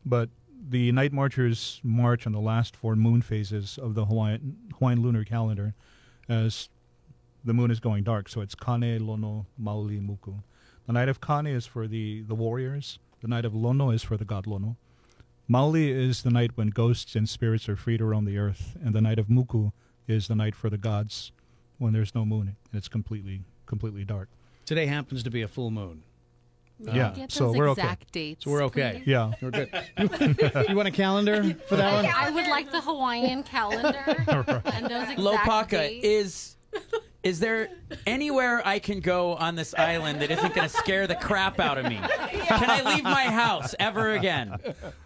but the night marchers march on the last four moon phases of the hawaiian, hawaiian lunar calendar as the moon is going dark so it's kane lono mauli muku the night of kane is for the, the warriors the night of lono is for the god lono Mauli is the night when ghosts and spirits are free to roam the earth, and the night of Muku is the night for the gods when there's no moon and it's completely completely dark. Today happens to be a full moon. yeah, Get so we're okay. exact dates. So we're okay. please. Yeah, We're good. you want a calendar for that one? I would like the Hawaiian calendar and those exact Lopaka dates. is. Is there anywhere I can go on this island that isn't going to scare the crap out of me? Can I leave my house ever again?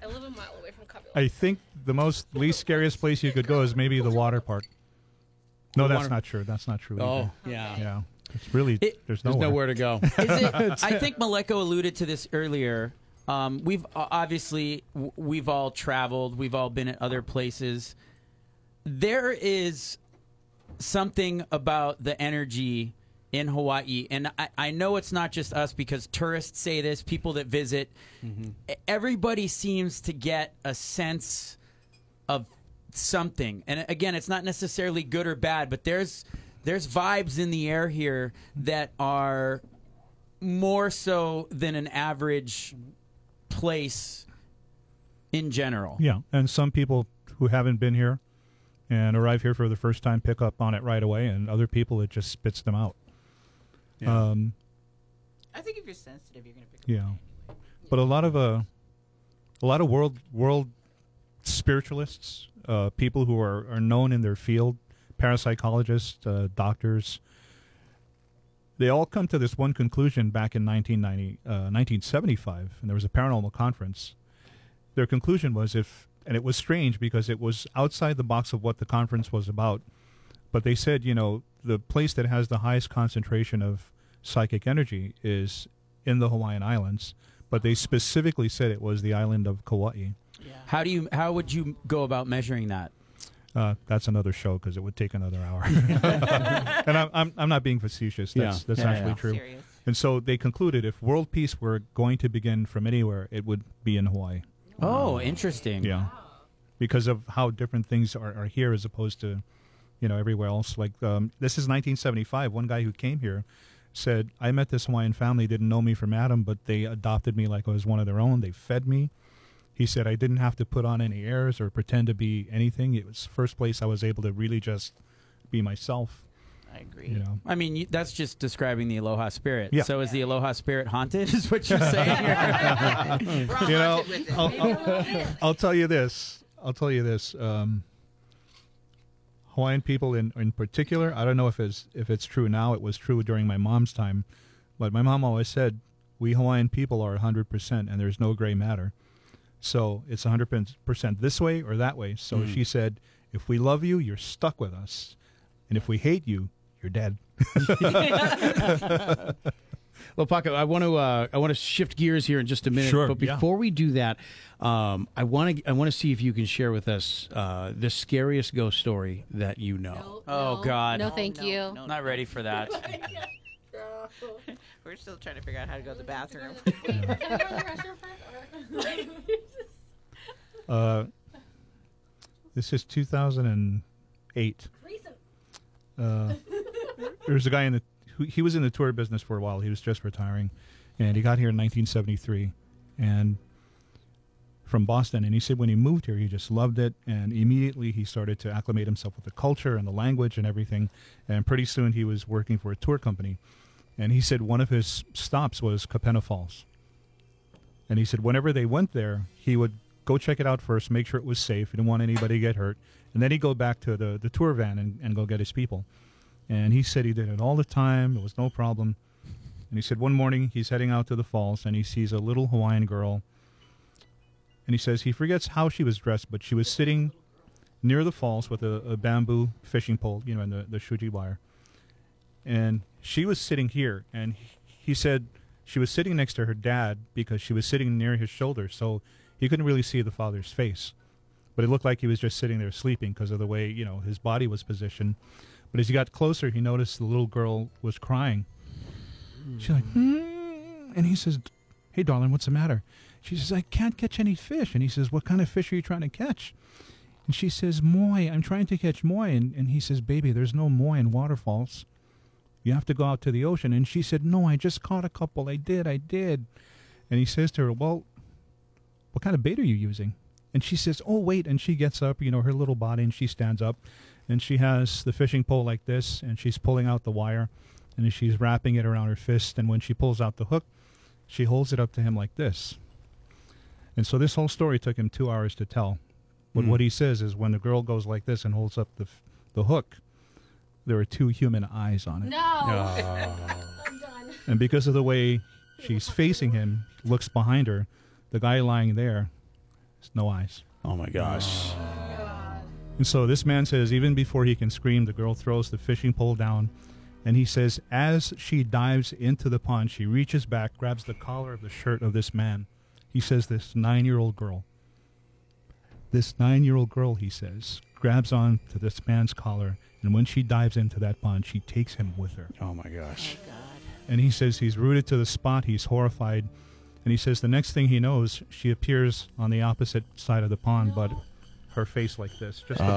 I live a mile away from Kabul. I think the most least scariest place you could go is maybe the water park. No, that's not true. That's not true. Oh, either. yeah. yeah. It's really It- there's There's nowhere. nowhere to go. Is it, I think Maleko alluded to this earlier. Um, we've uh, obviously w- we've all traveled. We've all been at other places. There is something about the energy in Hawaii, and I, I know it's not just us because tourists say this. People that visit, E- everybody seems to get a sense of something. And again, it's not necessarily good or bad, but there's there's vibes in the air here that are more so than an average place in general. Yeah, and some people who haven't been here and arrive here for the first time pick up on it right away, and other people it just spits them out. Yeah. Um, I think if you're sensitive, you're gonna pick. Up. Yeah, but a lot of uh, a lot of world world spiritualists, uh, people who are, are known in their field, parapsychologists, uh, doctors, they all come to this one conclusion back in 1990, uh, 1975, and there was a paranormal conference. Their conclusion was if, and it was strange because it was outside the box of what the conference was about, but they said, you know, the place that has the highest concentration of psychic energy is in the Hawaiian Islands, but they specifically said it was the island of Kauai. How do you how would you go about measuring that? Uh, that's another show because it would take another hour. and I'm, I'm, I'm not being facetious. That's, Yeah. that's Yeah, actually yeah. true. Serious. And so they concluded if world peace were going to begin from anywhere, it would be in Hawaii. Oh, interesting. Yeah. Because of how different things are, are here as opposed to, you know, everywhere else. Like, um, this is 1975. One guy who came here said, I met this Hawaiian family, didn't know me from Adam, but they adopted me like I was one of their own. They fed me. He said, I didn't have to put on any airs or pretend to be anything. It was the first place I was able to really just be myself, I agree. you know. I mean, you, that's just describing the aloha spirit. Yeah. So is the aloha spirit haunted? Is what you're saying? here? We're all You know, haunted with it. I'll, I'll, I'll tell you this. I'll tell you this. Um, Hawaiian people in, in particular, I don't know if it's if it's true now. It was true during my mom's time, but my mom always said we Hawaiian people are 100% and there's no gray matter. So it's 100% this way or that way. So she said, if we love you, you're stuck with us. And if we hate you, you're dead. Well, Paco, I want to uh, I want to shift gears here in just a minute. Sure, But yeah. before we do that, um, I want to I want to see if you can share with us uh, the scariest ghost story that you know. Oh, No. God. No, thank no, you. no. Not ready for that. We're still trying to figure out how to go to the bathroom. Uh, this is 2008. Uh, there's a guy in the he was in the tour business for a while. He was just retiring, and he got here in 1973, and from Boston. And he said when he moved here, he just loved it, and immediately he started to acclimate himself with the culture and the language and everything. And pretty soon he was working for a tour company, and he said one of his stops was Kapena Falls. And he said whenever they went there, he would go check it out first, make sure it was safe. He didn't want anybody to get hurt. And then he'd go back to the, the tour van and, and go get his people. And he said he did it all the time. It was no problem. And he said one morning he's heading out to the falls and he sees a little Hawaiian girl. And he says he forgets how she was dressed, but she was sitting near the falls with a, a bamboo fishing pole, you know, and the, the shuji wire. And she was sitting here. And he, he said she was sitting next to her dad because she was sitting near his shoulder. So he couldn't really see the father's face. But it looked like he was just sitting there sleeping because of the way, you know, his body was positioned. But as he got closer, he noticed the little girl was crying. She's like, "Hmm," and he says, "Hey, darling, what's the matter?" She says, "I can't catch any fish." And he says, "What kind of fish are you trying to catch?" And she says, "Moi. I'm trying to catch moi." And, and he says, "Baby, there's no moi in waterfalls. You have to go out to the ocean." And she said, "No, I just caught a couple. I did. I did." And he says to her, "Well, what kind of bait are you using?" And she says, "Oh, wait." And she gets up, you know, her little body, and she stands up, and she has the fishing pole like this, and she's pulling out the wire, and she's wrapping it around her fist. And when she pulls out the hook, she holds it up to him like this. And so this whole story took him two hours to tell. But Hmm. what he says is when the girl goes like this and holds up the f- the hook, there are two human eyes on it. No. I'm done. And because of the way she's facing him, looks behind her, the guy lying there has no eyes. Oh my gosh. And so this man says, even before he can scream, the girl throws the fishing pole down. And he says, as she dives into the pond, she reaches back, grabs the collar of the shirt of this man. He says, this nine year old girl. This nine year old girl, he says, grabs on to this man's collar. And when she dives into that pond, she takes him with her. Oh my gosh. Oh And he says he's rooted to the spot. He's horrified. And he says the next thing he knows, she appears on the opposite side of the pond, but her face like this. Just oh.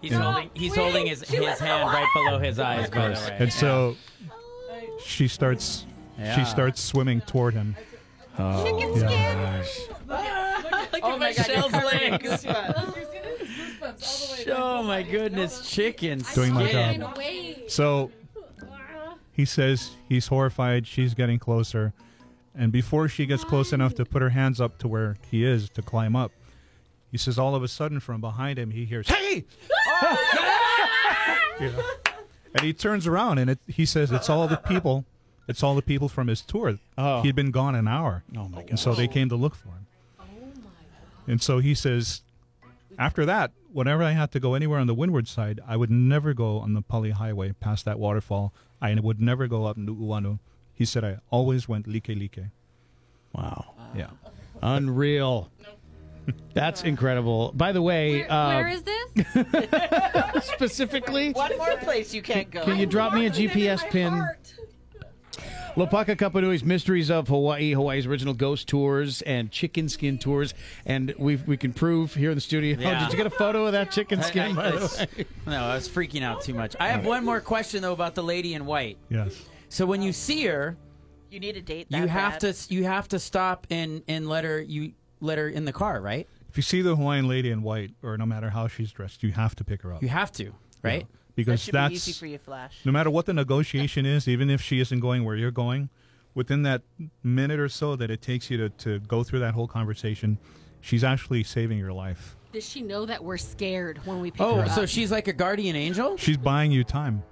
He's holding he's holding his, his hand right below his eyes, by the way. And so she starts Yeah. she starts swimming toward him. Oh Yeah. oh my god, Shell's legs. legs. Oh my goodness, chicken Doing my skin. job. So he says he's horrified. She's getting closer. And before she gets close enough to put her hands up to where he is to climb up, he says all of a sudden from behind him he hears, Hey! You know? And he turns around and it, he says it's all the people. It's all the people from his tour. Oh. He'd been gone an hour. Oh my And so they came to look for him. Oh and so he says, after that, whenever I had to go anywhere on the windward side, I would never go on the Pali Highway past that waterfall. I would never go up Nu'uanu. He said I always went like like. Wow. Yeah. Unreal. That's incredible. By the way, Where, uh, where is this? specifically, One more place you can't go. can you drop me a GPS pin? Lopaka Kapanui's Mysteries of Hawaii, Hawaii's original ghost tours and chicken skin tours, and we we can prove here in the studio. Yeah. Did you get a photo of that chicken skin? I- by the way? No, I was freaking out too much. I have one more question though about the lady in white. Yes. So when you see her, You need a date. you have bad? to you have to stop and and let her you let her in the car, right? If you see the Hawaiian lady in white, or no matter how she's dressed, you have to pick her up. You have to, right? That Because should that's be easy for you, Flash. no matter what the negotiation is, even if she isn't going where you're going, within that minute or so that it takes you to, to go through that whole conversation, she's actually saving your life. Does she know that we're scared when we pick Oh, her up? so she's like a guardian angel? She's buying you time.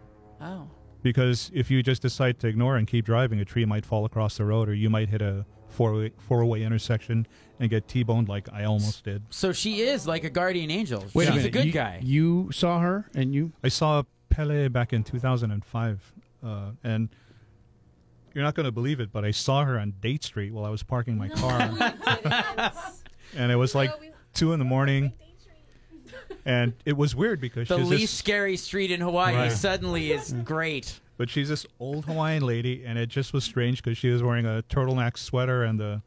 Oh. Because if you just decide to ignore and keep driving, a tree might fall across the road, or you might hit a four four way intersection and get T-boned like I almost did. So she is like a guardian angel. Wait she's a minute. a good you, guy. You saw her, and you I saw Pele back in 2005, uh, and you're not going to believe it, but I saw her on Date Street while I was parking my car, and it was like two in the morning, and it was weird because the she's least this, scary street in Hawaii Right. suddenly is great. but she's this old Hawaiian lady, and it just was strange because she was wearing a turtleneck sweater and the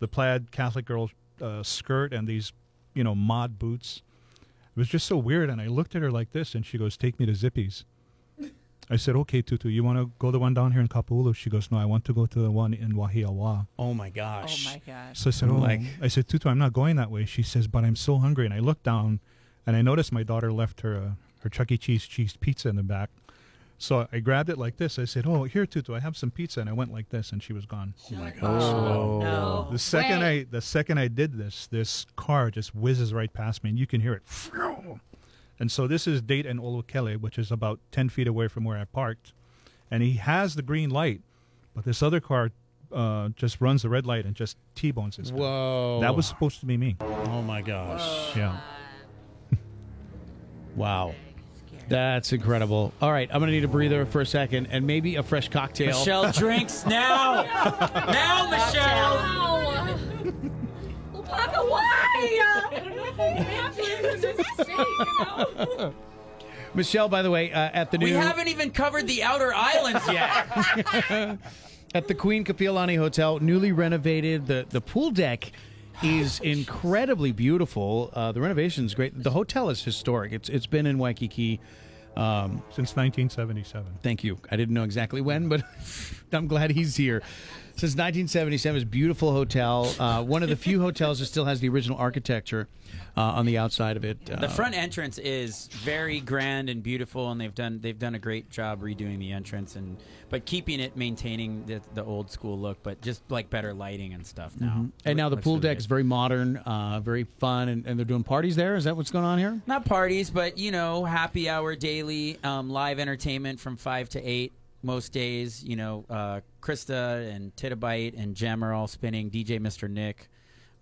the plaid Catholic girl uh, skirt and these you know mod boots. It was just so weird. And I looked at her like this, and she goes, "Take me to Zippy's." I said, "Okay, Tutu, you want to go the one down here in Kapahulu?" She goes, "No, I want to go to the one in Wahiawa." Oh my gosh! Oh my gosh. So I said, "Oh," like- I said, "Tutu, I'm not going that way." She says, "But I'm so hungry." And I looked down, and I noticed my daughter left her uh, her Chuck E. Cheese cheese pizza in the back. So I grabbed it like this. I said, "Oh, here, Tutu, I have some pizza." And I went like this, and she was gone. Oh my gosh. Oh, no. The second way. I the second I did this, this car just whizzes right past me, and you can hear it. And so this is Date and Olokele, which is about ten feet away from where I parked, and he has the green light, but this other car uh, just runs the red light and just t-bones this guy. Whoa. That was supposed to be me. Oh my gosh. Yeah. Wow. That's incredible. All right, I'm going to need a breather for a second and maybe a fresh cocktail. Michelle drinks now. now, Michelle. Lopaka, why? Michelle, by the way, uh, at the new We haven't even covered the outer islands yet. at the Queen Kapiolani Hotel, newly renovated. The the pool deck is incredibly beautiful. Uh, the is great. The hotel is historic. It's it's been in Waikiki. Um, Since 1977. thank you. I didn't know exactly when, but I'm glad he's here. Since 1977, it's a beautiful hotel. Uh, one of the few hotels that still has the original architecture uh, on the outside of it. Uh, The front entrance is very grand and beautiful, and they've done they've done a great job redoing the entrance and but keeping it maintaining the, the old school look, but just like better lighting and stuff now. and now the pool really deck good. is very modern, uh, very fun, and, and they're doing parties there. Is that what's going on here? not parties, but you know, happy hour daily, um, live entertainment from five to eight most days. You know, uh, Krista and Titabyte and Jem are all spinning. DJ Mr. Nick,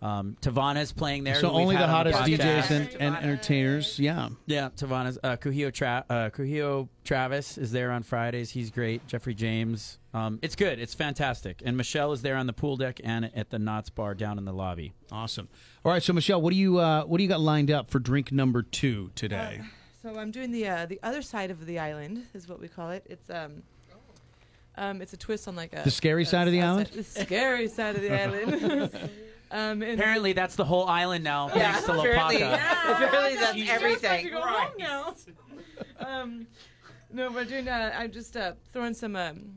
um, Tavana's playing there. So only the hottest podcast. DJs and, and entertainers. Yeah. Yeah, Tavana's uh, Kuhio, Tra- uh, Kuhio Travis is there on Fridays. He's great. Jeffrey James. Um, it's good. It's fantastic. And Michelle is there on the pool deck and at the Knots Bar down in the lobby. Awesome. All right, so Michelle, what do you uh, what do you got lined up for drink number two today? So I'm doing the uh, the other side of the island is what we call it. It's um. Um, it's a twist on like a The scary a side of the south island? The scary side of the island. um, and Apparently, that's the whole island now, thanks to apparently, Lopaka. apparently that's You everything. go home now. um, no, we're doing. Uh, I'm just uh, throwing some. Um,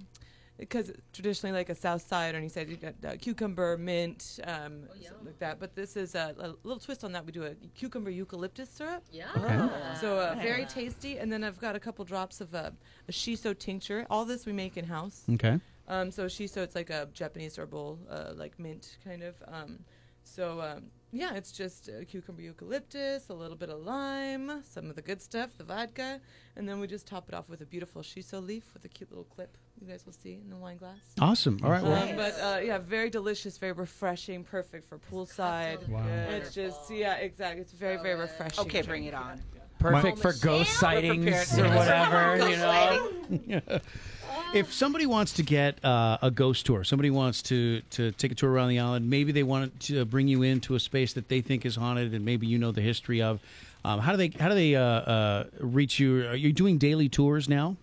because traditionally, like a south side, and you said you got uh, cucumber, mint, um, something like that. But this is a, a little twist on that. We do a cucumber eucalyptus syrup. Yeah. So uh, very tasty. And then I've got a couple drops of uh, a shiso tincture. All this we make in house. Okay. Um, so shiso, it's like a Japanese herbal, uh, like mint kind of. Um, so um, yeah, it's just uh, cucumber eucalyptus, a little bit of lime, some of the good stuff, the vodka, and then we just top it off with a beautiful shiso leaf with a cute little clip. You guys will see in the wine glass. Awesome. All right. Well, Um, but uh, yeah, very delicious, very refreshing, perfect for poolside. Wow. It's just yeah, exactly. It's very very refreshing. Okay, bring it on. Perfect for ghost sightings or whatever, you know. if somebody wants to get uh, a ghost tour, somebody wants to to take a tour around the island, maybe they want to bring you into a space that they think is haunted, and maybe you know the history of. Um, how do they how do they uh, uh, reach you? Are you doing daily tours now?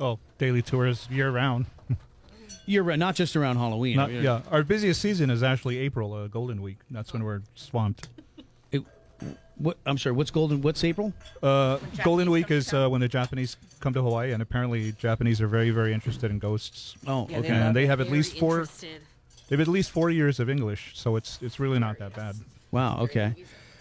Oh, daily tours year round. You're not just around Halloween. Not, yeah, our busiest season is actually April, uh, Golden Week. That's when we're swamped. It- what I'm sorry. What's golden? What's April? Uh, Golden Week is uh, when the Japanese come to Hawaii, and apparently Japanese are very, very interested in ghosts. Oh, Yeah, okay. they And they have at least four. interested. They have at least four years of English, so it's it's really not that bad. Wow. Okay.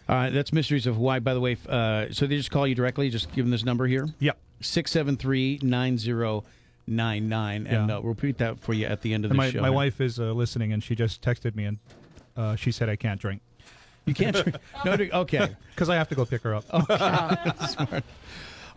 All right. That's Mysteries of Hawaii. By the way, uh, so they just call you directly. Just give them this number here. Yep. Six seven three nine zero nine nine, and Yeah. uh, we'll repeat that for you at the end of the my show. my wife is uh, listening, and she just texted me, and uh, she said I can't drink You can't. drink- no. drink- Okay. because I have to go pick her up.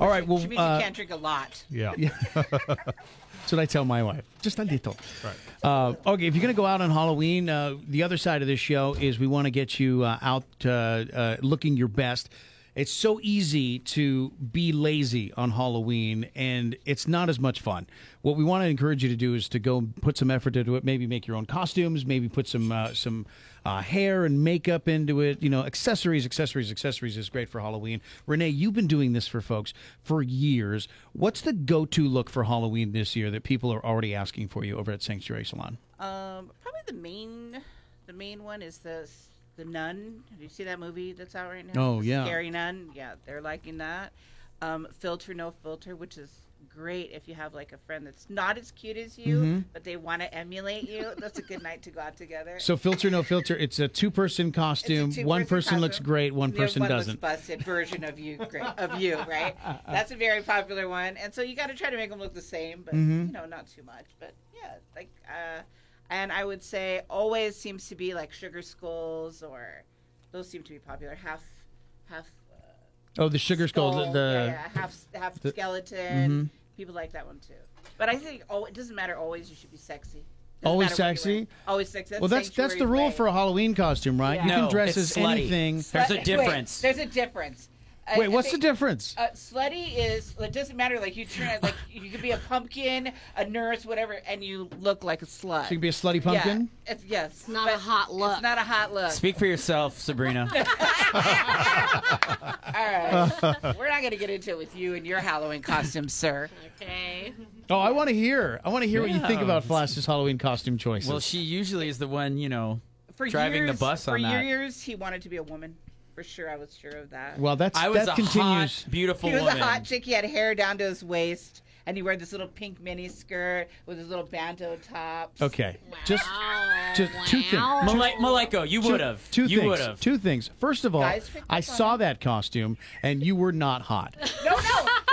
All right. Well, She means uh, you can't drink a lot. Yeah. that's what I tell my wife. Just a little. Right. Uh, okay, if you're going to go out on Halloween, uh, the other side of this show is we want to get you uh, out uh, uh, looking your best. It's so easy to be lazy on Halloween, and it's not as much fun. What we want to encourage you to do is to go put some effort into it. Maybe make your own costumes. Maybe put some uh, some uh, hair and makeup into it. You know, accessories, accessories, accessories is great for Halloween. Renee, you've been doing this for folks for years. What's the go-to look for Halloween this year that people are already asking for you over at Sanctuary Salon? Um, probably the main, the main one is the the Nun. Have you seen that movie that's out right now? Oh, The yeah. Scary Nun. Yeah, they're liking that. Um, filter no filter, which is great if you have like a friend that's not as cute as you, Mm-hmm. but they want to emulate you. That's a good night to go out together. So filter no filter. It's a two person costume. two-person One person looks great. One person one doesn't. busted version of you, great, of you, right? That's a very popular one, and so you got to try to make them look the same, but Mm-hmm. you know, not too much. But yeah, like, uh, and I would say always seems to be like sugar skulls, or those seem to be popular. Half, half. Uh, Oh, the sugar skull. skull, the yeah, yeah, half, half the- mm-hmm. skeleton. People like that one too. But I think oh, it doesn't matter. Always, you should be sexy. Doesn't Always matter what you're sexy? Always sexy. well, that's that's the rule for a Halloween costume, right? You Yeah. can dress as slutty. anything. There's a Wait, difference. there's a difference. I- Wait, I what's the think- difference? Uh, slutty is it doesn't matter. Like you turn like you could be a pumpkin, a nurse, whatever, and you look like a slut. So you can be a slutty pumpkin. Yeah, it's, yes, It's not a hot look. It's not a hot look. Speak for yourself, Sabrina. All right, we're not gonna get into it with you and your Halloween costume, sir. Okay. Oh, I want to hear. I want to hear what you think about Flash's Halloween costume choices. well, she usually is the one, you know. For Driving the years, bus for on that. years, he wanted to be a woman. For sure, I was sure of that. well, that's I was that a continues. hot, beautiful he was woman. a hot chick. He had hair down to his waist, and he wore this little pink mini skirt with his little banto top. Okay, just Wow. just two things. Wow. Two- Malek- Maleko, you would have. Two you things. would have. Two things. First of all, Guys picked I up on saw that costume, and you were not hot. No, no,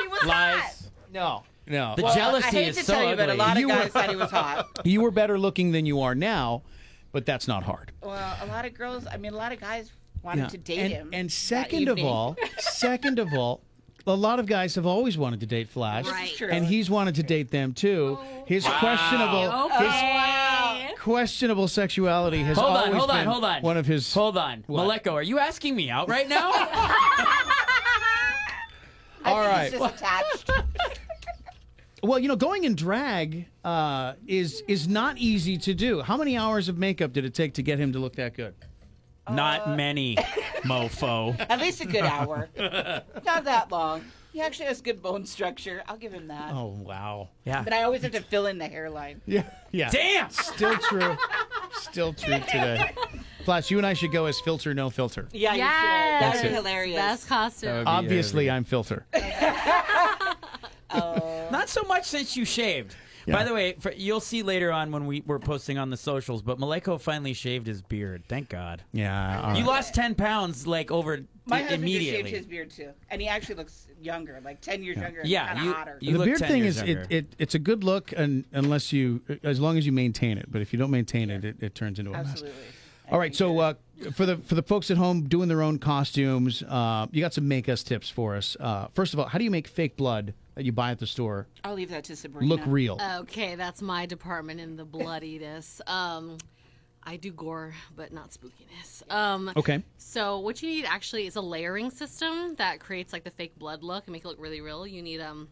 he was hot. Lies. No, no. The Well, jealousy I hate is to so tell you, ugly. but a lot of You were- guys said he was hot. you were better looking than you are now, but that's not hard. Well, a lot of girls. I mean, a lot of guys wanted Yeah. to date and, him. And that second of all, second of all, a lot of guys have always wanted to date Flash, Right. And he's wanted to date them too. His questionable, Okay. his questionable sexuality has Hold on, always hold on, been hold on. one of his. Hold on. What? Maleko, are you asking me out right now? I All think right. he's just attached. Well, you know, going in drag uh, is is not easy to do. How many hours of makeup did it take to get him to look that good? Not uh, many, mofo. At least a good hour. Not that long. He actually has good bone structure. I'll give him that. Oh wow! Yeah. But I always have to fill in the hairline. Yeah, yeah. Damn. Still true. Still true today. Flash, you and I should go as filter, no filter. Yeah, you Yes. should. That'd be it. hilarious. Best costume. Obviously, I'm filter. Oh. Not so much since you shaved. Yeah. By the way, for, you'll see later on when we were posting on the socials, but Maleko finally shaved his beard. Thank God. Yeah. all You right. lost 10 pounds like over My husband immediately. just shaved his beard too, and he actually looks younger, like ten years younger. Yeah, you- hotter. you- the look beard 10 thing years is it, it it's a good look and unless you as long as you maintain it but if you don't maintain it it, it turns into a mess Absolutely. all right so uh, for the for the folks at home doing their own costumes uh, you got some make us tips for us uh, first of all how do you make fake blood that you buy at the store I'll leave that to Sabrina. look real Okay, that's my department in the bloodiness. Um, I do gore, but not spookiness. Um, okay So what you need actually is a layering system that creates like the fake blood look and make it look really real. You need um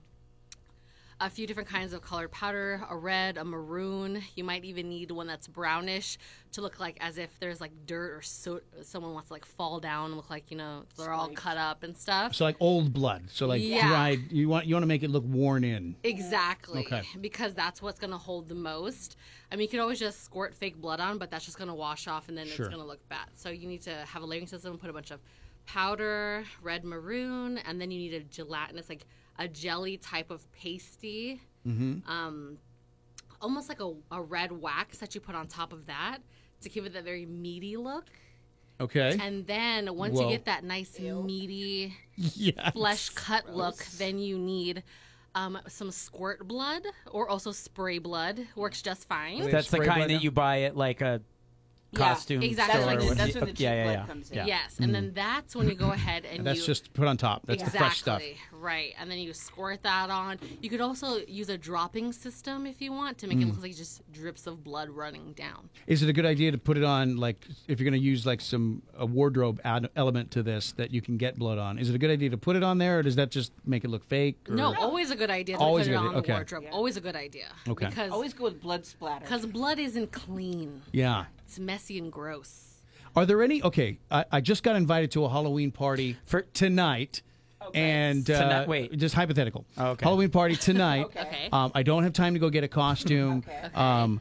a few different kinds of colored powder, a red, a maroon. You might even need one that's brownish to look like as if there's like dirt or soot. Someone wants to like fall down and look like you know they're all cut up and stuff. so like old blood so like Yeah. dried you want you want to make it look worn in Exactly. Okay. Because that's what's going to hold the most. I mean, you can always just squirt fake blood on, but that's just going to wash off and then Sure. it's going to look bad. So you need to have a layering system, and put a bunch of powder, red maroon, and then you need a gelatinous, like a jelly type of pasty. Mm-hmm. Um, almost like a, a red wax that you put on top of that to give it that very meaty look. okay And then once Whoa. you get that nice meaty yeah flesh cut look, then you need um, some squirt blood or also spray blood. Works just fine. That's the kind that now? you buy at like a costume exactly. store. That's, when, or that's when the cheap yeah, yeah, blood yeah. comes in. Yes, and then that's when you go ahead and And that's you just put on top that's exactly the fresh stuff right, and then you squirt that on. You could also use a dropping system if you want to make it Mm. look like just drips of blood running down. Is it a good idea to put it on like if you're going to use like some a wardrobe ad- element to this that you can get blood on? Is it a good idea to put it on there, or does that just make it look fake? or- No, always a good idea to Always put a it good on idea, the okay. wardrobe. Always a good idea. Okay. Because Always go with blood splatter. because blood isn't clean. Yeah. It's messy and gross. Are there any? Okay, I, I just got invited to a Halloween party For- tonight, and uh, Tonight- wait. just hypothetical. Oh, okay. Halloween party tonight. Okay. Um, I don't have time to go get a costume. Okay. Um,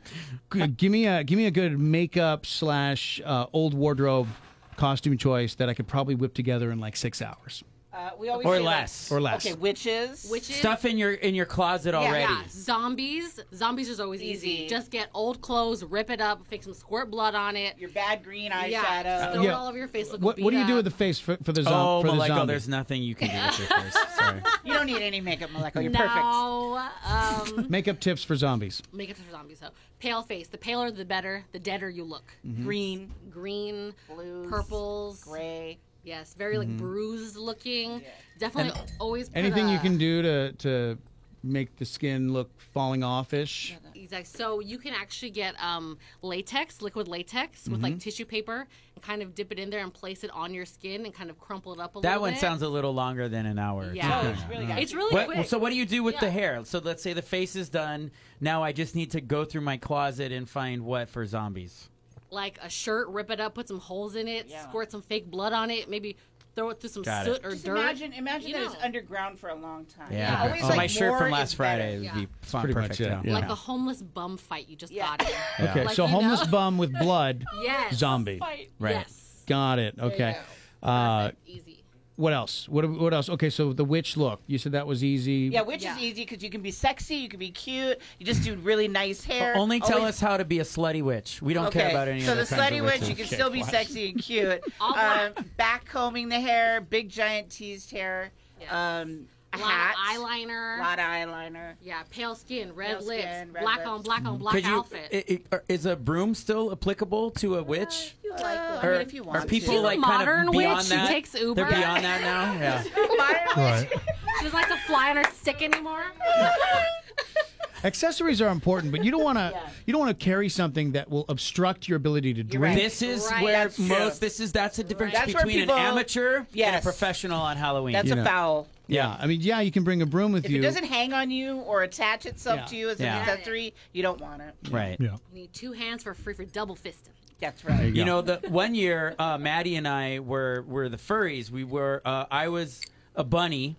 g- give me a give me a good makeup slash uh, old wardrobe costume choice that I could probably whip together in like six hours Uh, we always Or say, like- less. or less. Okay, witches. Witches. Stuff in your in your closet already. Yeah, zombies. Zombies is always easy. Easy. Just get old clothes, rip it up, fix some squirt blood on it. Your bad green Yeah, eyeshadow. throw it Yeah. all over your face. Look What, what do you do with the the face for, for the, zom- Oh, for the Maleko, zombie? there's nothing you can do with your face. Sorry. You don't need any makeup, Maleko. You're perfect. No, um, Makeup tips for zombies. makeup tips for zombies. So pale face. The paler, the better. The deader you look. Mm-hmm. Green, Green, blues, purples. gray. Yes, very like bruised looking. Definitely And always put Anything you a- can do to to make the skin look falling off ish. Exactly. So you can actually get um, latex, liquid latex, with Mm-hmm. like tissue paper, and kind of dip it in there and place it on your skin and kind of crumple it up a little. Bit. That one bit. sounds a little longer than an hour. Yeah. Oh, it's really got It's really What, quick. so what do you do with the Yeah. hair? So let's say the face is done. Now I just need to go through my closet and find what for zombies. Like a shirt, rip it up, put some holes in it, Yeah. squirt some fake blood on it, maybe throw it through some Got soot it. or Just dirt. imagine, imagine You that it's underground for a long time. Yeah. Always, oh, like, my shirt from last Friday would Yeah. be fun, pretty much perfect. it, yeah. yeah. Like a homeless bum fight you just Yeah. got in. Okay, Like, so you know? homeless bum with blood, Yes. zombie. Fight. Right. Yes. Got it. Okay. Uh, Easy. What else? What what else? Okay, so the witch look. You said that was easy. Yeah, witch Yeah. is easy because you can be sexy, you can be cute, you just do really nice hair. Only tell Always- us how to be a slutty witch. We don't Okay, care about any of that. so the slutty of witch, you can still be sexy and cute. Um, back combing the hair, big giant teased hair, Yes. um, a A lot hat, of eyeliner. a lot of eyeliner. yeah, pale skin, red Pale lips, skin, red black lips. on black on black Could you? outfit. i- i- or is a broom still applicable to a witch? You like Uh, I Or mean, if you want are people to. a like modern kind of beyond witch. She takes Uber. They're beyond that now. Yeah. Modern Right. She doesn't like to fly on her stick anymore. Accessories are important, but you don't want to you don't want to carry something that will obstruct your ability to drink. right. This is Right. where That's true. most. This is that's the difference That's where between people- an amateur and a professional on Halloween. That's You a know. foul. Yeah, I mean, yeah, you can bring a broom with you. If you. it doesn't hang on you or attach itself Yeah. to you as Yeah. an accessory, you don't want it. right. Yeah. You need two hands for free for double fisting. That's right. You know, the one year, uh, Maddie and I were were the furries. We were. Uh, I was a bunny,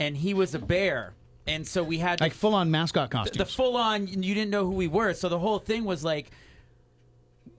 and he was a bear, and so we had like full on mascot costumes. the full on. You didn't know who we were, so the whole thing was like.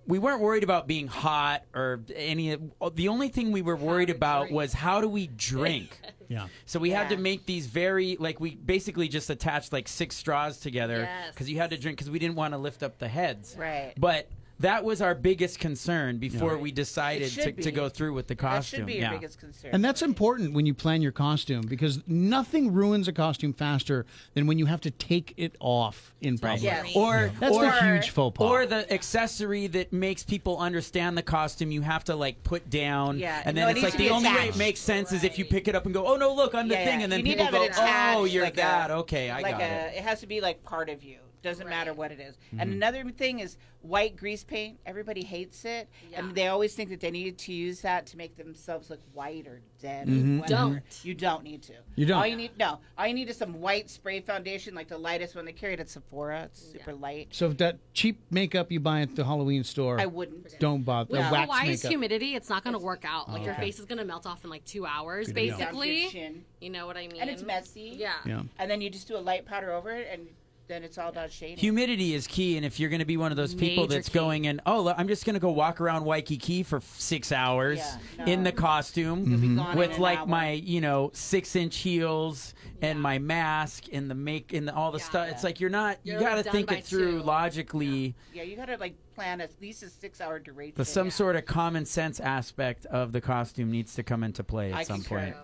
We weren't worried about being hot or any. The only thing we were worried about was how do we drink. yeah. So we had to make these very like we basically just attached like six straws together Yes. because you had to drink because we didn't want to lift up the heads. Right. But that was our biggest concern before we decided It should to, to go through with the costume. That should be your yeah. biggest concern. And that's important when you plan your costume because nothing ruins a costume faster than when you have to take it off in public. Yes. Or That's or, the huge faux pas. Or the accessory that makes people understand the costume you have to like put down. Yeah, And no, then it it's needs like to the be only way it attached. makes sense is if you pick it up and go, oh no, look, I'm the Yeah, thing, and then You need people to go, it attached, oh, you're like that. a- okay, I like got a, it. it has to be like part of you. Doesn't matter what it is. Mm-hmm. And another thing is white grease paint. Everybody hates it, Yeah. and they always think that they need to use that to make themselves look white or dead. Mm-hmm. whatever. Don't. You don't need to. You don't. All you need no. All you need is some white spray foundation, like the lightest one they carry at Sephora. It's super light. So if that cheap makeup you buy at the Halloween store, I wouldn't. don't bother. With the wax Hawaii's makeup. humidity, it's not going to work out. Like your okay. face is going to melt off in like two hours, Good to know. Down to your basically. chin. You know what I mean? And it's messy. Yeah. Yeah. And then you just do a light powder over it, and then it's all about shading. Humidity is key, and if you're going to be one of those people Major that's key. going in, oh, look, I'm just going to go walk around Waikiki for six hours Yeah, in the costume You'll be gone in with like hour. my, you know, six inch heels and my mask and the make and the, all the Yeah. stuff. It's like you're not. You're you got to think it through two. logically. Yeah, you gotta like plan at least a six-hour duration. The some sort of common sense aspect of the costume needs to come into play at I some concur. point.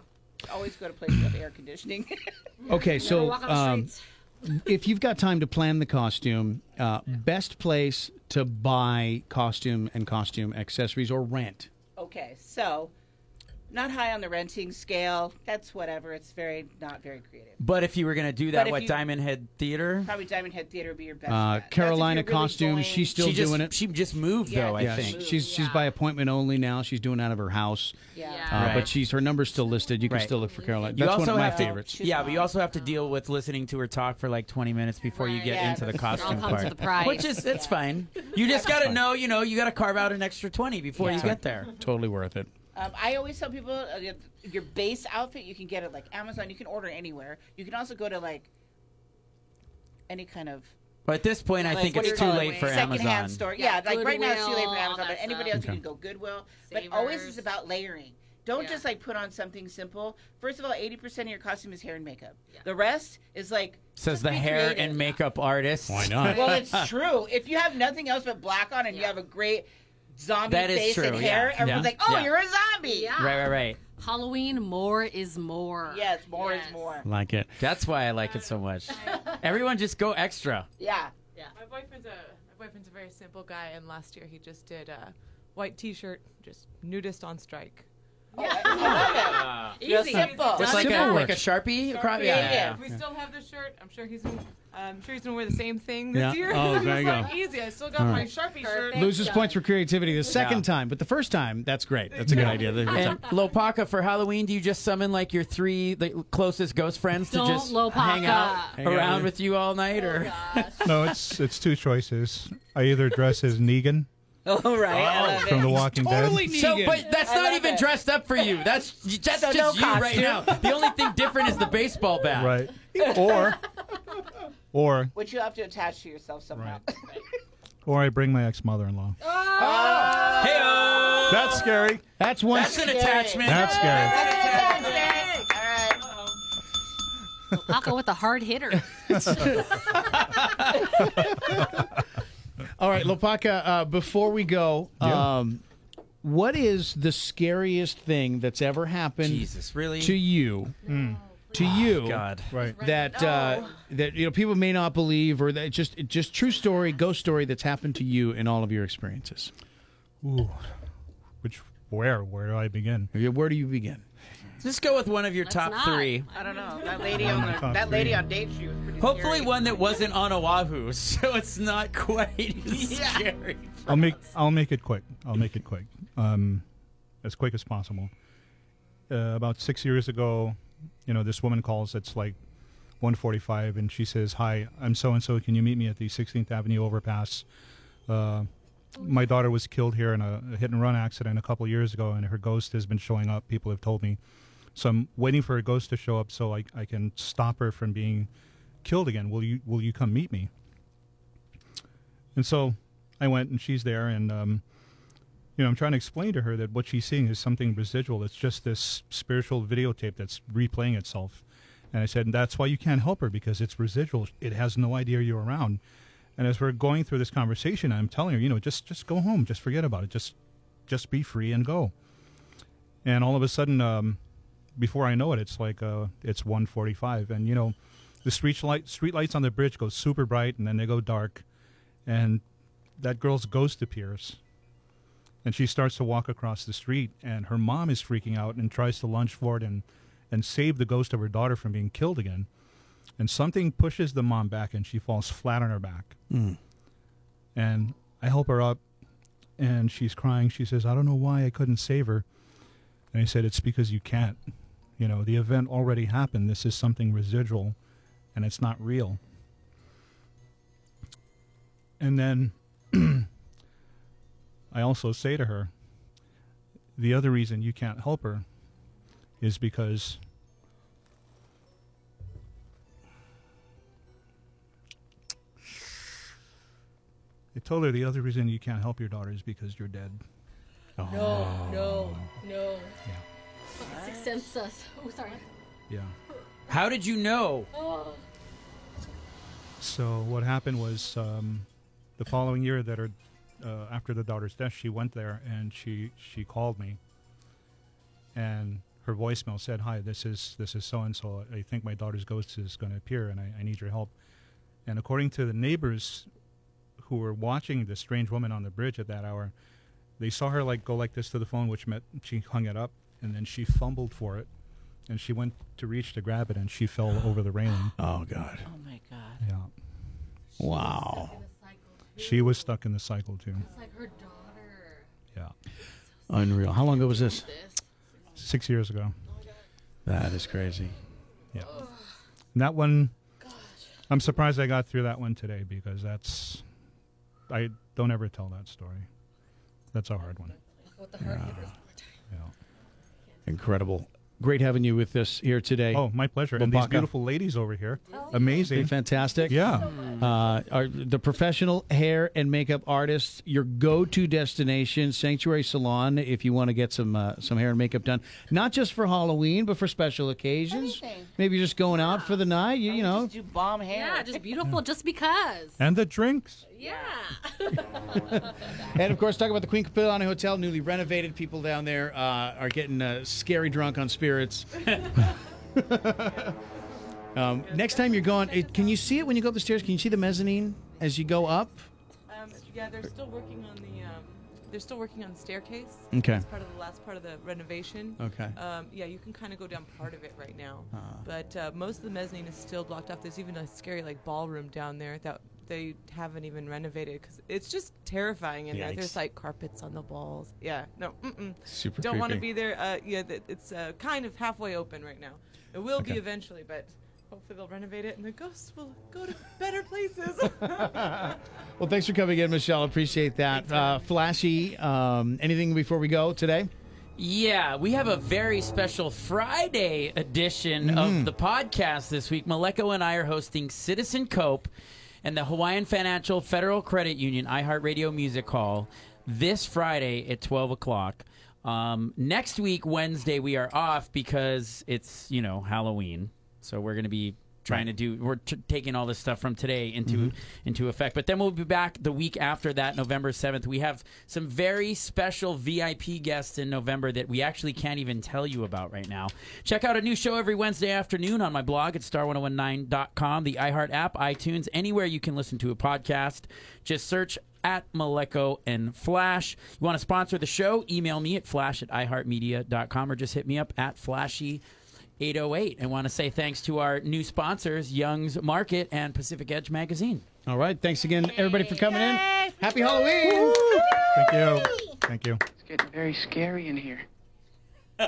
Always go to places with air conditioning. Okay, so walk on the um, streets. If you've got time to plan the costume, uh, best place to buy costume and costume accessories or rent. okay, so not high on the renting scale. That's whatever. It's very not very creative. But if you were going to do that, But if what you- Diamond Head Theater? Probably Diamond Head Theater would be your best. Uh, bet. That's Carolina if you're really costume, going- she's still she just doing it. she just moved Yeah, though. I yeah, think. she's she's Yeah. by appointment only now. She's doing it out of her house, Yeah. uh, Right. but she's her number's still listed. You can Right. still look for Carolina. You That's one also of my have to- favorites. Yeah, but you also have to deal with listening to her talk for like 20 minutes before you Right. get Yeah, into the that's- costume It all comes part. with the price. Which is it's fine. You just got to know, you know, you got to carve out an extra 20 before you get there. Totally worth it. Um, I always tell people uh, your base outfit you can get it like Amazon. You can order anywhere. You can also go to like any kind of But at this point, I Like, think what do it's you too call late it? for Secondhand Amazon. store. Yeah, Yeah, like right now it's too late Goodwill, for Amazon, all but that anybody stuff. else you can go Goodwill. But always Savers. is about layering. Don't Yeah. just like put on something simple. First of all, eighty percent of your costume is hair and makeup. The rest is like Says just the be hair creative. and makeup artist. Why not? Well, it's true. If you have nothing else but black on and you Yeah. have a great zombie That is face and true, hair, yeah. everyone's Yeah. like, "Oh, Yeah. you're a zombie." Yeah. Right, right, right. Halloween, more is more. Yes, more Yes. is more. like it. That's why I like it so much. Everyone just go extra. Yeah. Yeah. My boyfriend's a my boyfriend's a very simple guy, and last year he just did a white T-shirt, just nudist on strike. Oh, just simple. Just like a, Simple like a works. sharpie across. Yeah, Yeah, yeah. We still have the shirt. I'm sure he's gonna, I'm sure he's gonna wear the same thing this Yeah. year. Oh, there you like go. Easy. I still got All my right. Sharpie shirt. Perfect. Loses points for creativity the second Yeah. time, but the first time, that's great. That's a good idea. The- And Lopaka, for Halloween, do you just summon like your three the closest ghost friends Don't to just Lopaka. hang out Hang out around with- with you all night, or oh, No, it's it's two choices. I either dress as Negan All right. I love from it. The Walking totally Dead, so? But that's I not love even it. dressed up for you. That's that's So just no you right costume. now. The only thing different is the baseball bat. right? Or or Which you have to attach to yourself somehow. or I bring my ex mother-in-law. Hey, That's scary. that's one. that's an attachment. That's scary. All right. Paco with the hard hitter. All right, Lopaka. Uh, before we go, Yeah. um, what is the scariest thing that's ever happened Jesus, really? to you? To you, God. Right. that uh, that you know people may not believe, or that just just true story, ghost story that's happened to you in all of your experiences. Ooh. Which where where do I begin? Where do you begin? Just go with one of your Let's top not. three. I don't know. That lady on the, that lady three. on date she was pretty Hopefully, scary. one that wasn't on Oahu, so it's not quite as Yeah. scary. I'll make I'll make it quick. I'll make it quick. Um, as quick as possible. Uh, about six years ago, you know, this woman calls. It's like 1:45, and she says, "Hi, I'm so and so. Can you meet me at the 16th Avenue overpass? Uh, my daughter was killed here in a, a hit and run accident a couple years ago, and her ghost has been showing up. People have told me, so I'm waiting for her ghost to show up so I, I can stop her from being killed again. Will you Will you come meet me?" And so I went, and she's there, and um, you know, I'm trying to explain to her that what she's seeing is something residual. It's just this spiritual videotape that's replaying itself. And I said, that's why you can't help her because it's residual. It has no idea you're around. And as we're going through this conversation, I'm telling her, you know, just just go home, just forget about it, just just be free and go. And all of a sudden, um, before I know it, it's like uh, it's 1:45, and you know, the street light street lights on the bridge go super bright, and then they go dark, and that girl's ghost appears and she starts to walk across the street and her mom is freaking out and tries to lunge forward and and save the ghost of her daughter from being killed again. And something pushes the mom back and she falls flat on her back. Hmm. And i help her up and she's crying. She says i don't know why i couldn't save her. And i said it's because you can't. You know the event already happened. This is something residual and it's not real. And then I also say to her, the other reason you can't help her is because I told her the other reason you can't help your daughter is because you're dead. No, no, no. Six Sense us. Oh, sorry. Yeah. How did you know? Oh. So what happened was um, the following year that her uh, after the daughter's death, she went there and she she called me, and her voicemail said, "Hi, this is this is so and so. I think my daughter's ghost is going to appear, and I, I need your help." And according to the neighbors who were watching the strange woman on the bridge at that hour, they saw her like go like this to the phone, which meant she hung it up, and then she fumbled for it, and she went to reach to grab it, and she fell over the railing. Oh God! Oh my god. Yeah. Wow! She was stuck in the cycle too. It's like her daughter. Yeah. Unreal. How long ago was this? Six years ago. That is crazy. Yeah. And that one, I'm surprised I got through that one today because that's, I don't ever tell that story. That's a hard one. With the hard hitters. Yeah. Incredible. Great having you with us here today. Oh, my pleasure. And these Wapaka. beautiful ladies over here. Hey, Amazing. fantastic. Yeah. Uh, are the professional hair and makeup artists your go-to destination, Sanctuary Salon, if you want to get some uh, some hair and makeup done, not just for Halloween, but for special occasions. Anything. Maybe you're just going out for the night. You, you know, Just do bomb hair. Yeah, just beautiful just because. And the drinks. Yeah. and of course, talk about the Queen Kapiolani Hotel, newly renovated. People down there uh, are getting uh, scary drunk on spirits. um, next time you're going, it, can you see it when you go up the stairs? Can you see the mezzanine as you go up? Um, yeah, they're still working on the. Um, they're still working on the staircase. Okay. That's part of the last part of the renovation. Okay. Um, yeah, you can kind of go down part of it right now, Ah. but uh, most of the mezzanine is still blocked off. There's even a scary like ballroom down there that they haven't even renovated because it's just terrifying in there. Yikes. There's like carpets on the walls. Yeah, no, mm-mm. Super don't want to be there. Uh, yeah, th- it's uh, kind of halfway open right now. It will Okay. be eventually, but hopefully they'll renovate it and the ghosts will go to better places. Well, thanks for coming in, Michelle. Appreciate that. Uh, flashy. Um, anything before we go today? Yeah, we have a very special Friday edition Mm-hmm. of the podcast this week. Maleko and I are hosting Citizen Cope and the Hawaiian Financial Federal Credit Union iHeartRadio Music Hall this Friday at 12 o'clock. Um, next week, Wednesday, we are off because it's, you know, Halloween. So we're going to be trying to do we're t- taking all this stuff from today into mm-hmm. into effect. But then we'll be back the week after that november 7th we have some very special vip guests in november that we actually can't even tell you about right now. Check out a new show every wednesday afternoon on my blog at star1019.com the iheart app itunes anywhere you can listen to a podcast. Just search at Maleko and Flash. You want to sponsor the show? Email me at flash at iheartmedia.com or just hit me up at flashy 808 and want to say thanks to our new sponsors young's market and pacific edge magazine All right. Thanks again, everybody, for coming in. Happy Halloween. Thank you. Thank you. It's getting very scary in here.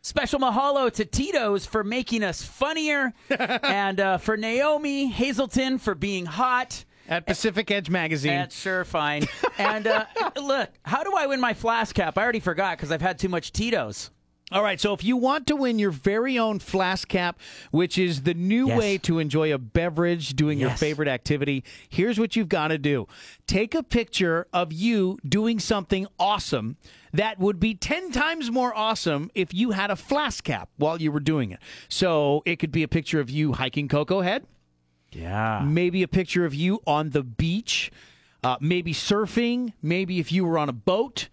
special mahalo to tito's for making us funnier and uh, for naomi hazelton for being hot At Pacific Edge Magazine. That's sure fine. and uh, look, how do I win my flask cap? I already forgot because I've had too much Tito's. All right, so if you want to win your very own flask cap, which is the new Yes. way to enjoy a beverage doing your favorite activity, here's what you've got to do. Take a picture of you doing something awesome that would be 10 times more awesome if you had a flask cap while you were doing it. So it could be a picture of you hiking Koko Head, Yeah. maybe a picture of you on the beach, uh, maybe surfing, maybe if you were on a boat.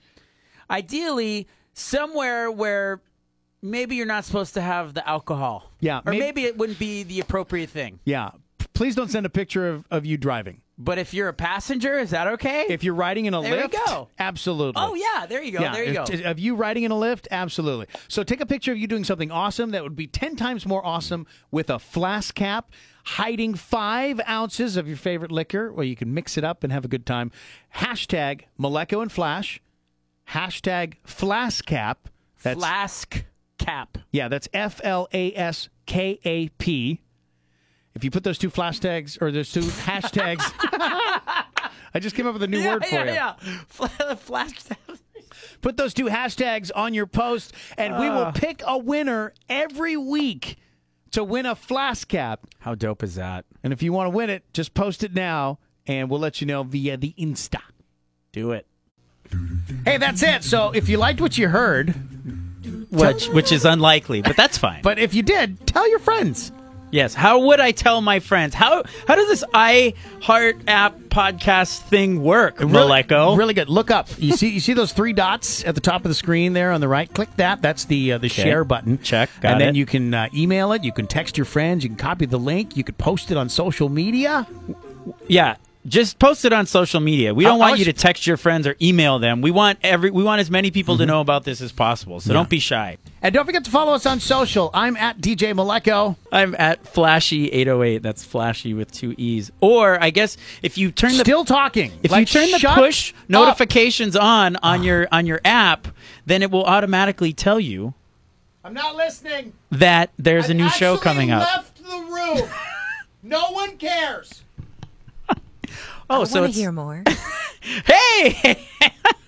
Ideally, somewhere where maybe you're not supposed to have the alcohol. Yeah, Or maybe- maybe it wouldn't be the appropriate thing. Yeah. Please don't send a picture of, of you driving. But if you're a passenger, is that okay? If you're riding in a There you go. absolutely. oh yeah, there you go. Yeah, there you go. Of you riding in a Lyft, absolutely. So take a picture of you doing something awesome that would be 10 times more awesome with a flask cap, hiding five ounces of your favorite liquor where you can mix it up and have a good time. Hashtag Maleko and Flash. Hashtag Flask Cap. That's, Flask cap. yeah, that's F L A S K A P. If you put those two flash tags or those two hashtags, I just came up with a new yeah, word for yeah, you. yeah. Fla- Flask. Put those two hashtags on your post, and we will uh. pick a winner every week to win a flask cap. How dope is that? And if you want to win it, just post it now, and we'll let you know via the Insta. Do it. Hey, that's it. So if you liked what you heard, Which which is unlikely, but that's fine. but if you did, tell your friends. Yes. How would I tell my friends? How how does this iHeart app podcast thing work, Maleko? Really good. Look up. You see, you see those three dots at the top of the screen there on the right. Click that. That's the uh, the share button. Check. Got and then it. you can uh, email it. You can text your friends. You can copy the link. You could post it on social media. Yeah. Just post it on social media. We don't I want was- you to text your friends or email them. We want every we want as many people to mm-hmm. know about this as possible. So don't be shy. And don't forget to follow us on social. I'm at DJ Maleko. I'm at Flashy808. That's Flashy with two E's. Or I guess if you turn the Still talking. if Like, you turn the push up. notifications on on your on your app, then it will automatically tell you I'm not listening. that there's a new show coming up. Left the room. no one cares. Oh, I so want to hear more. hey,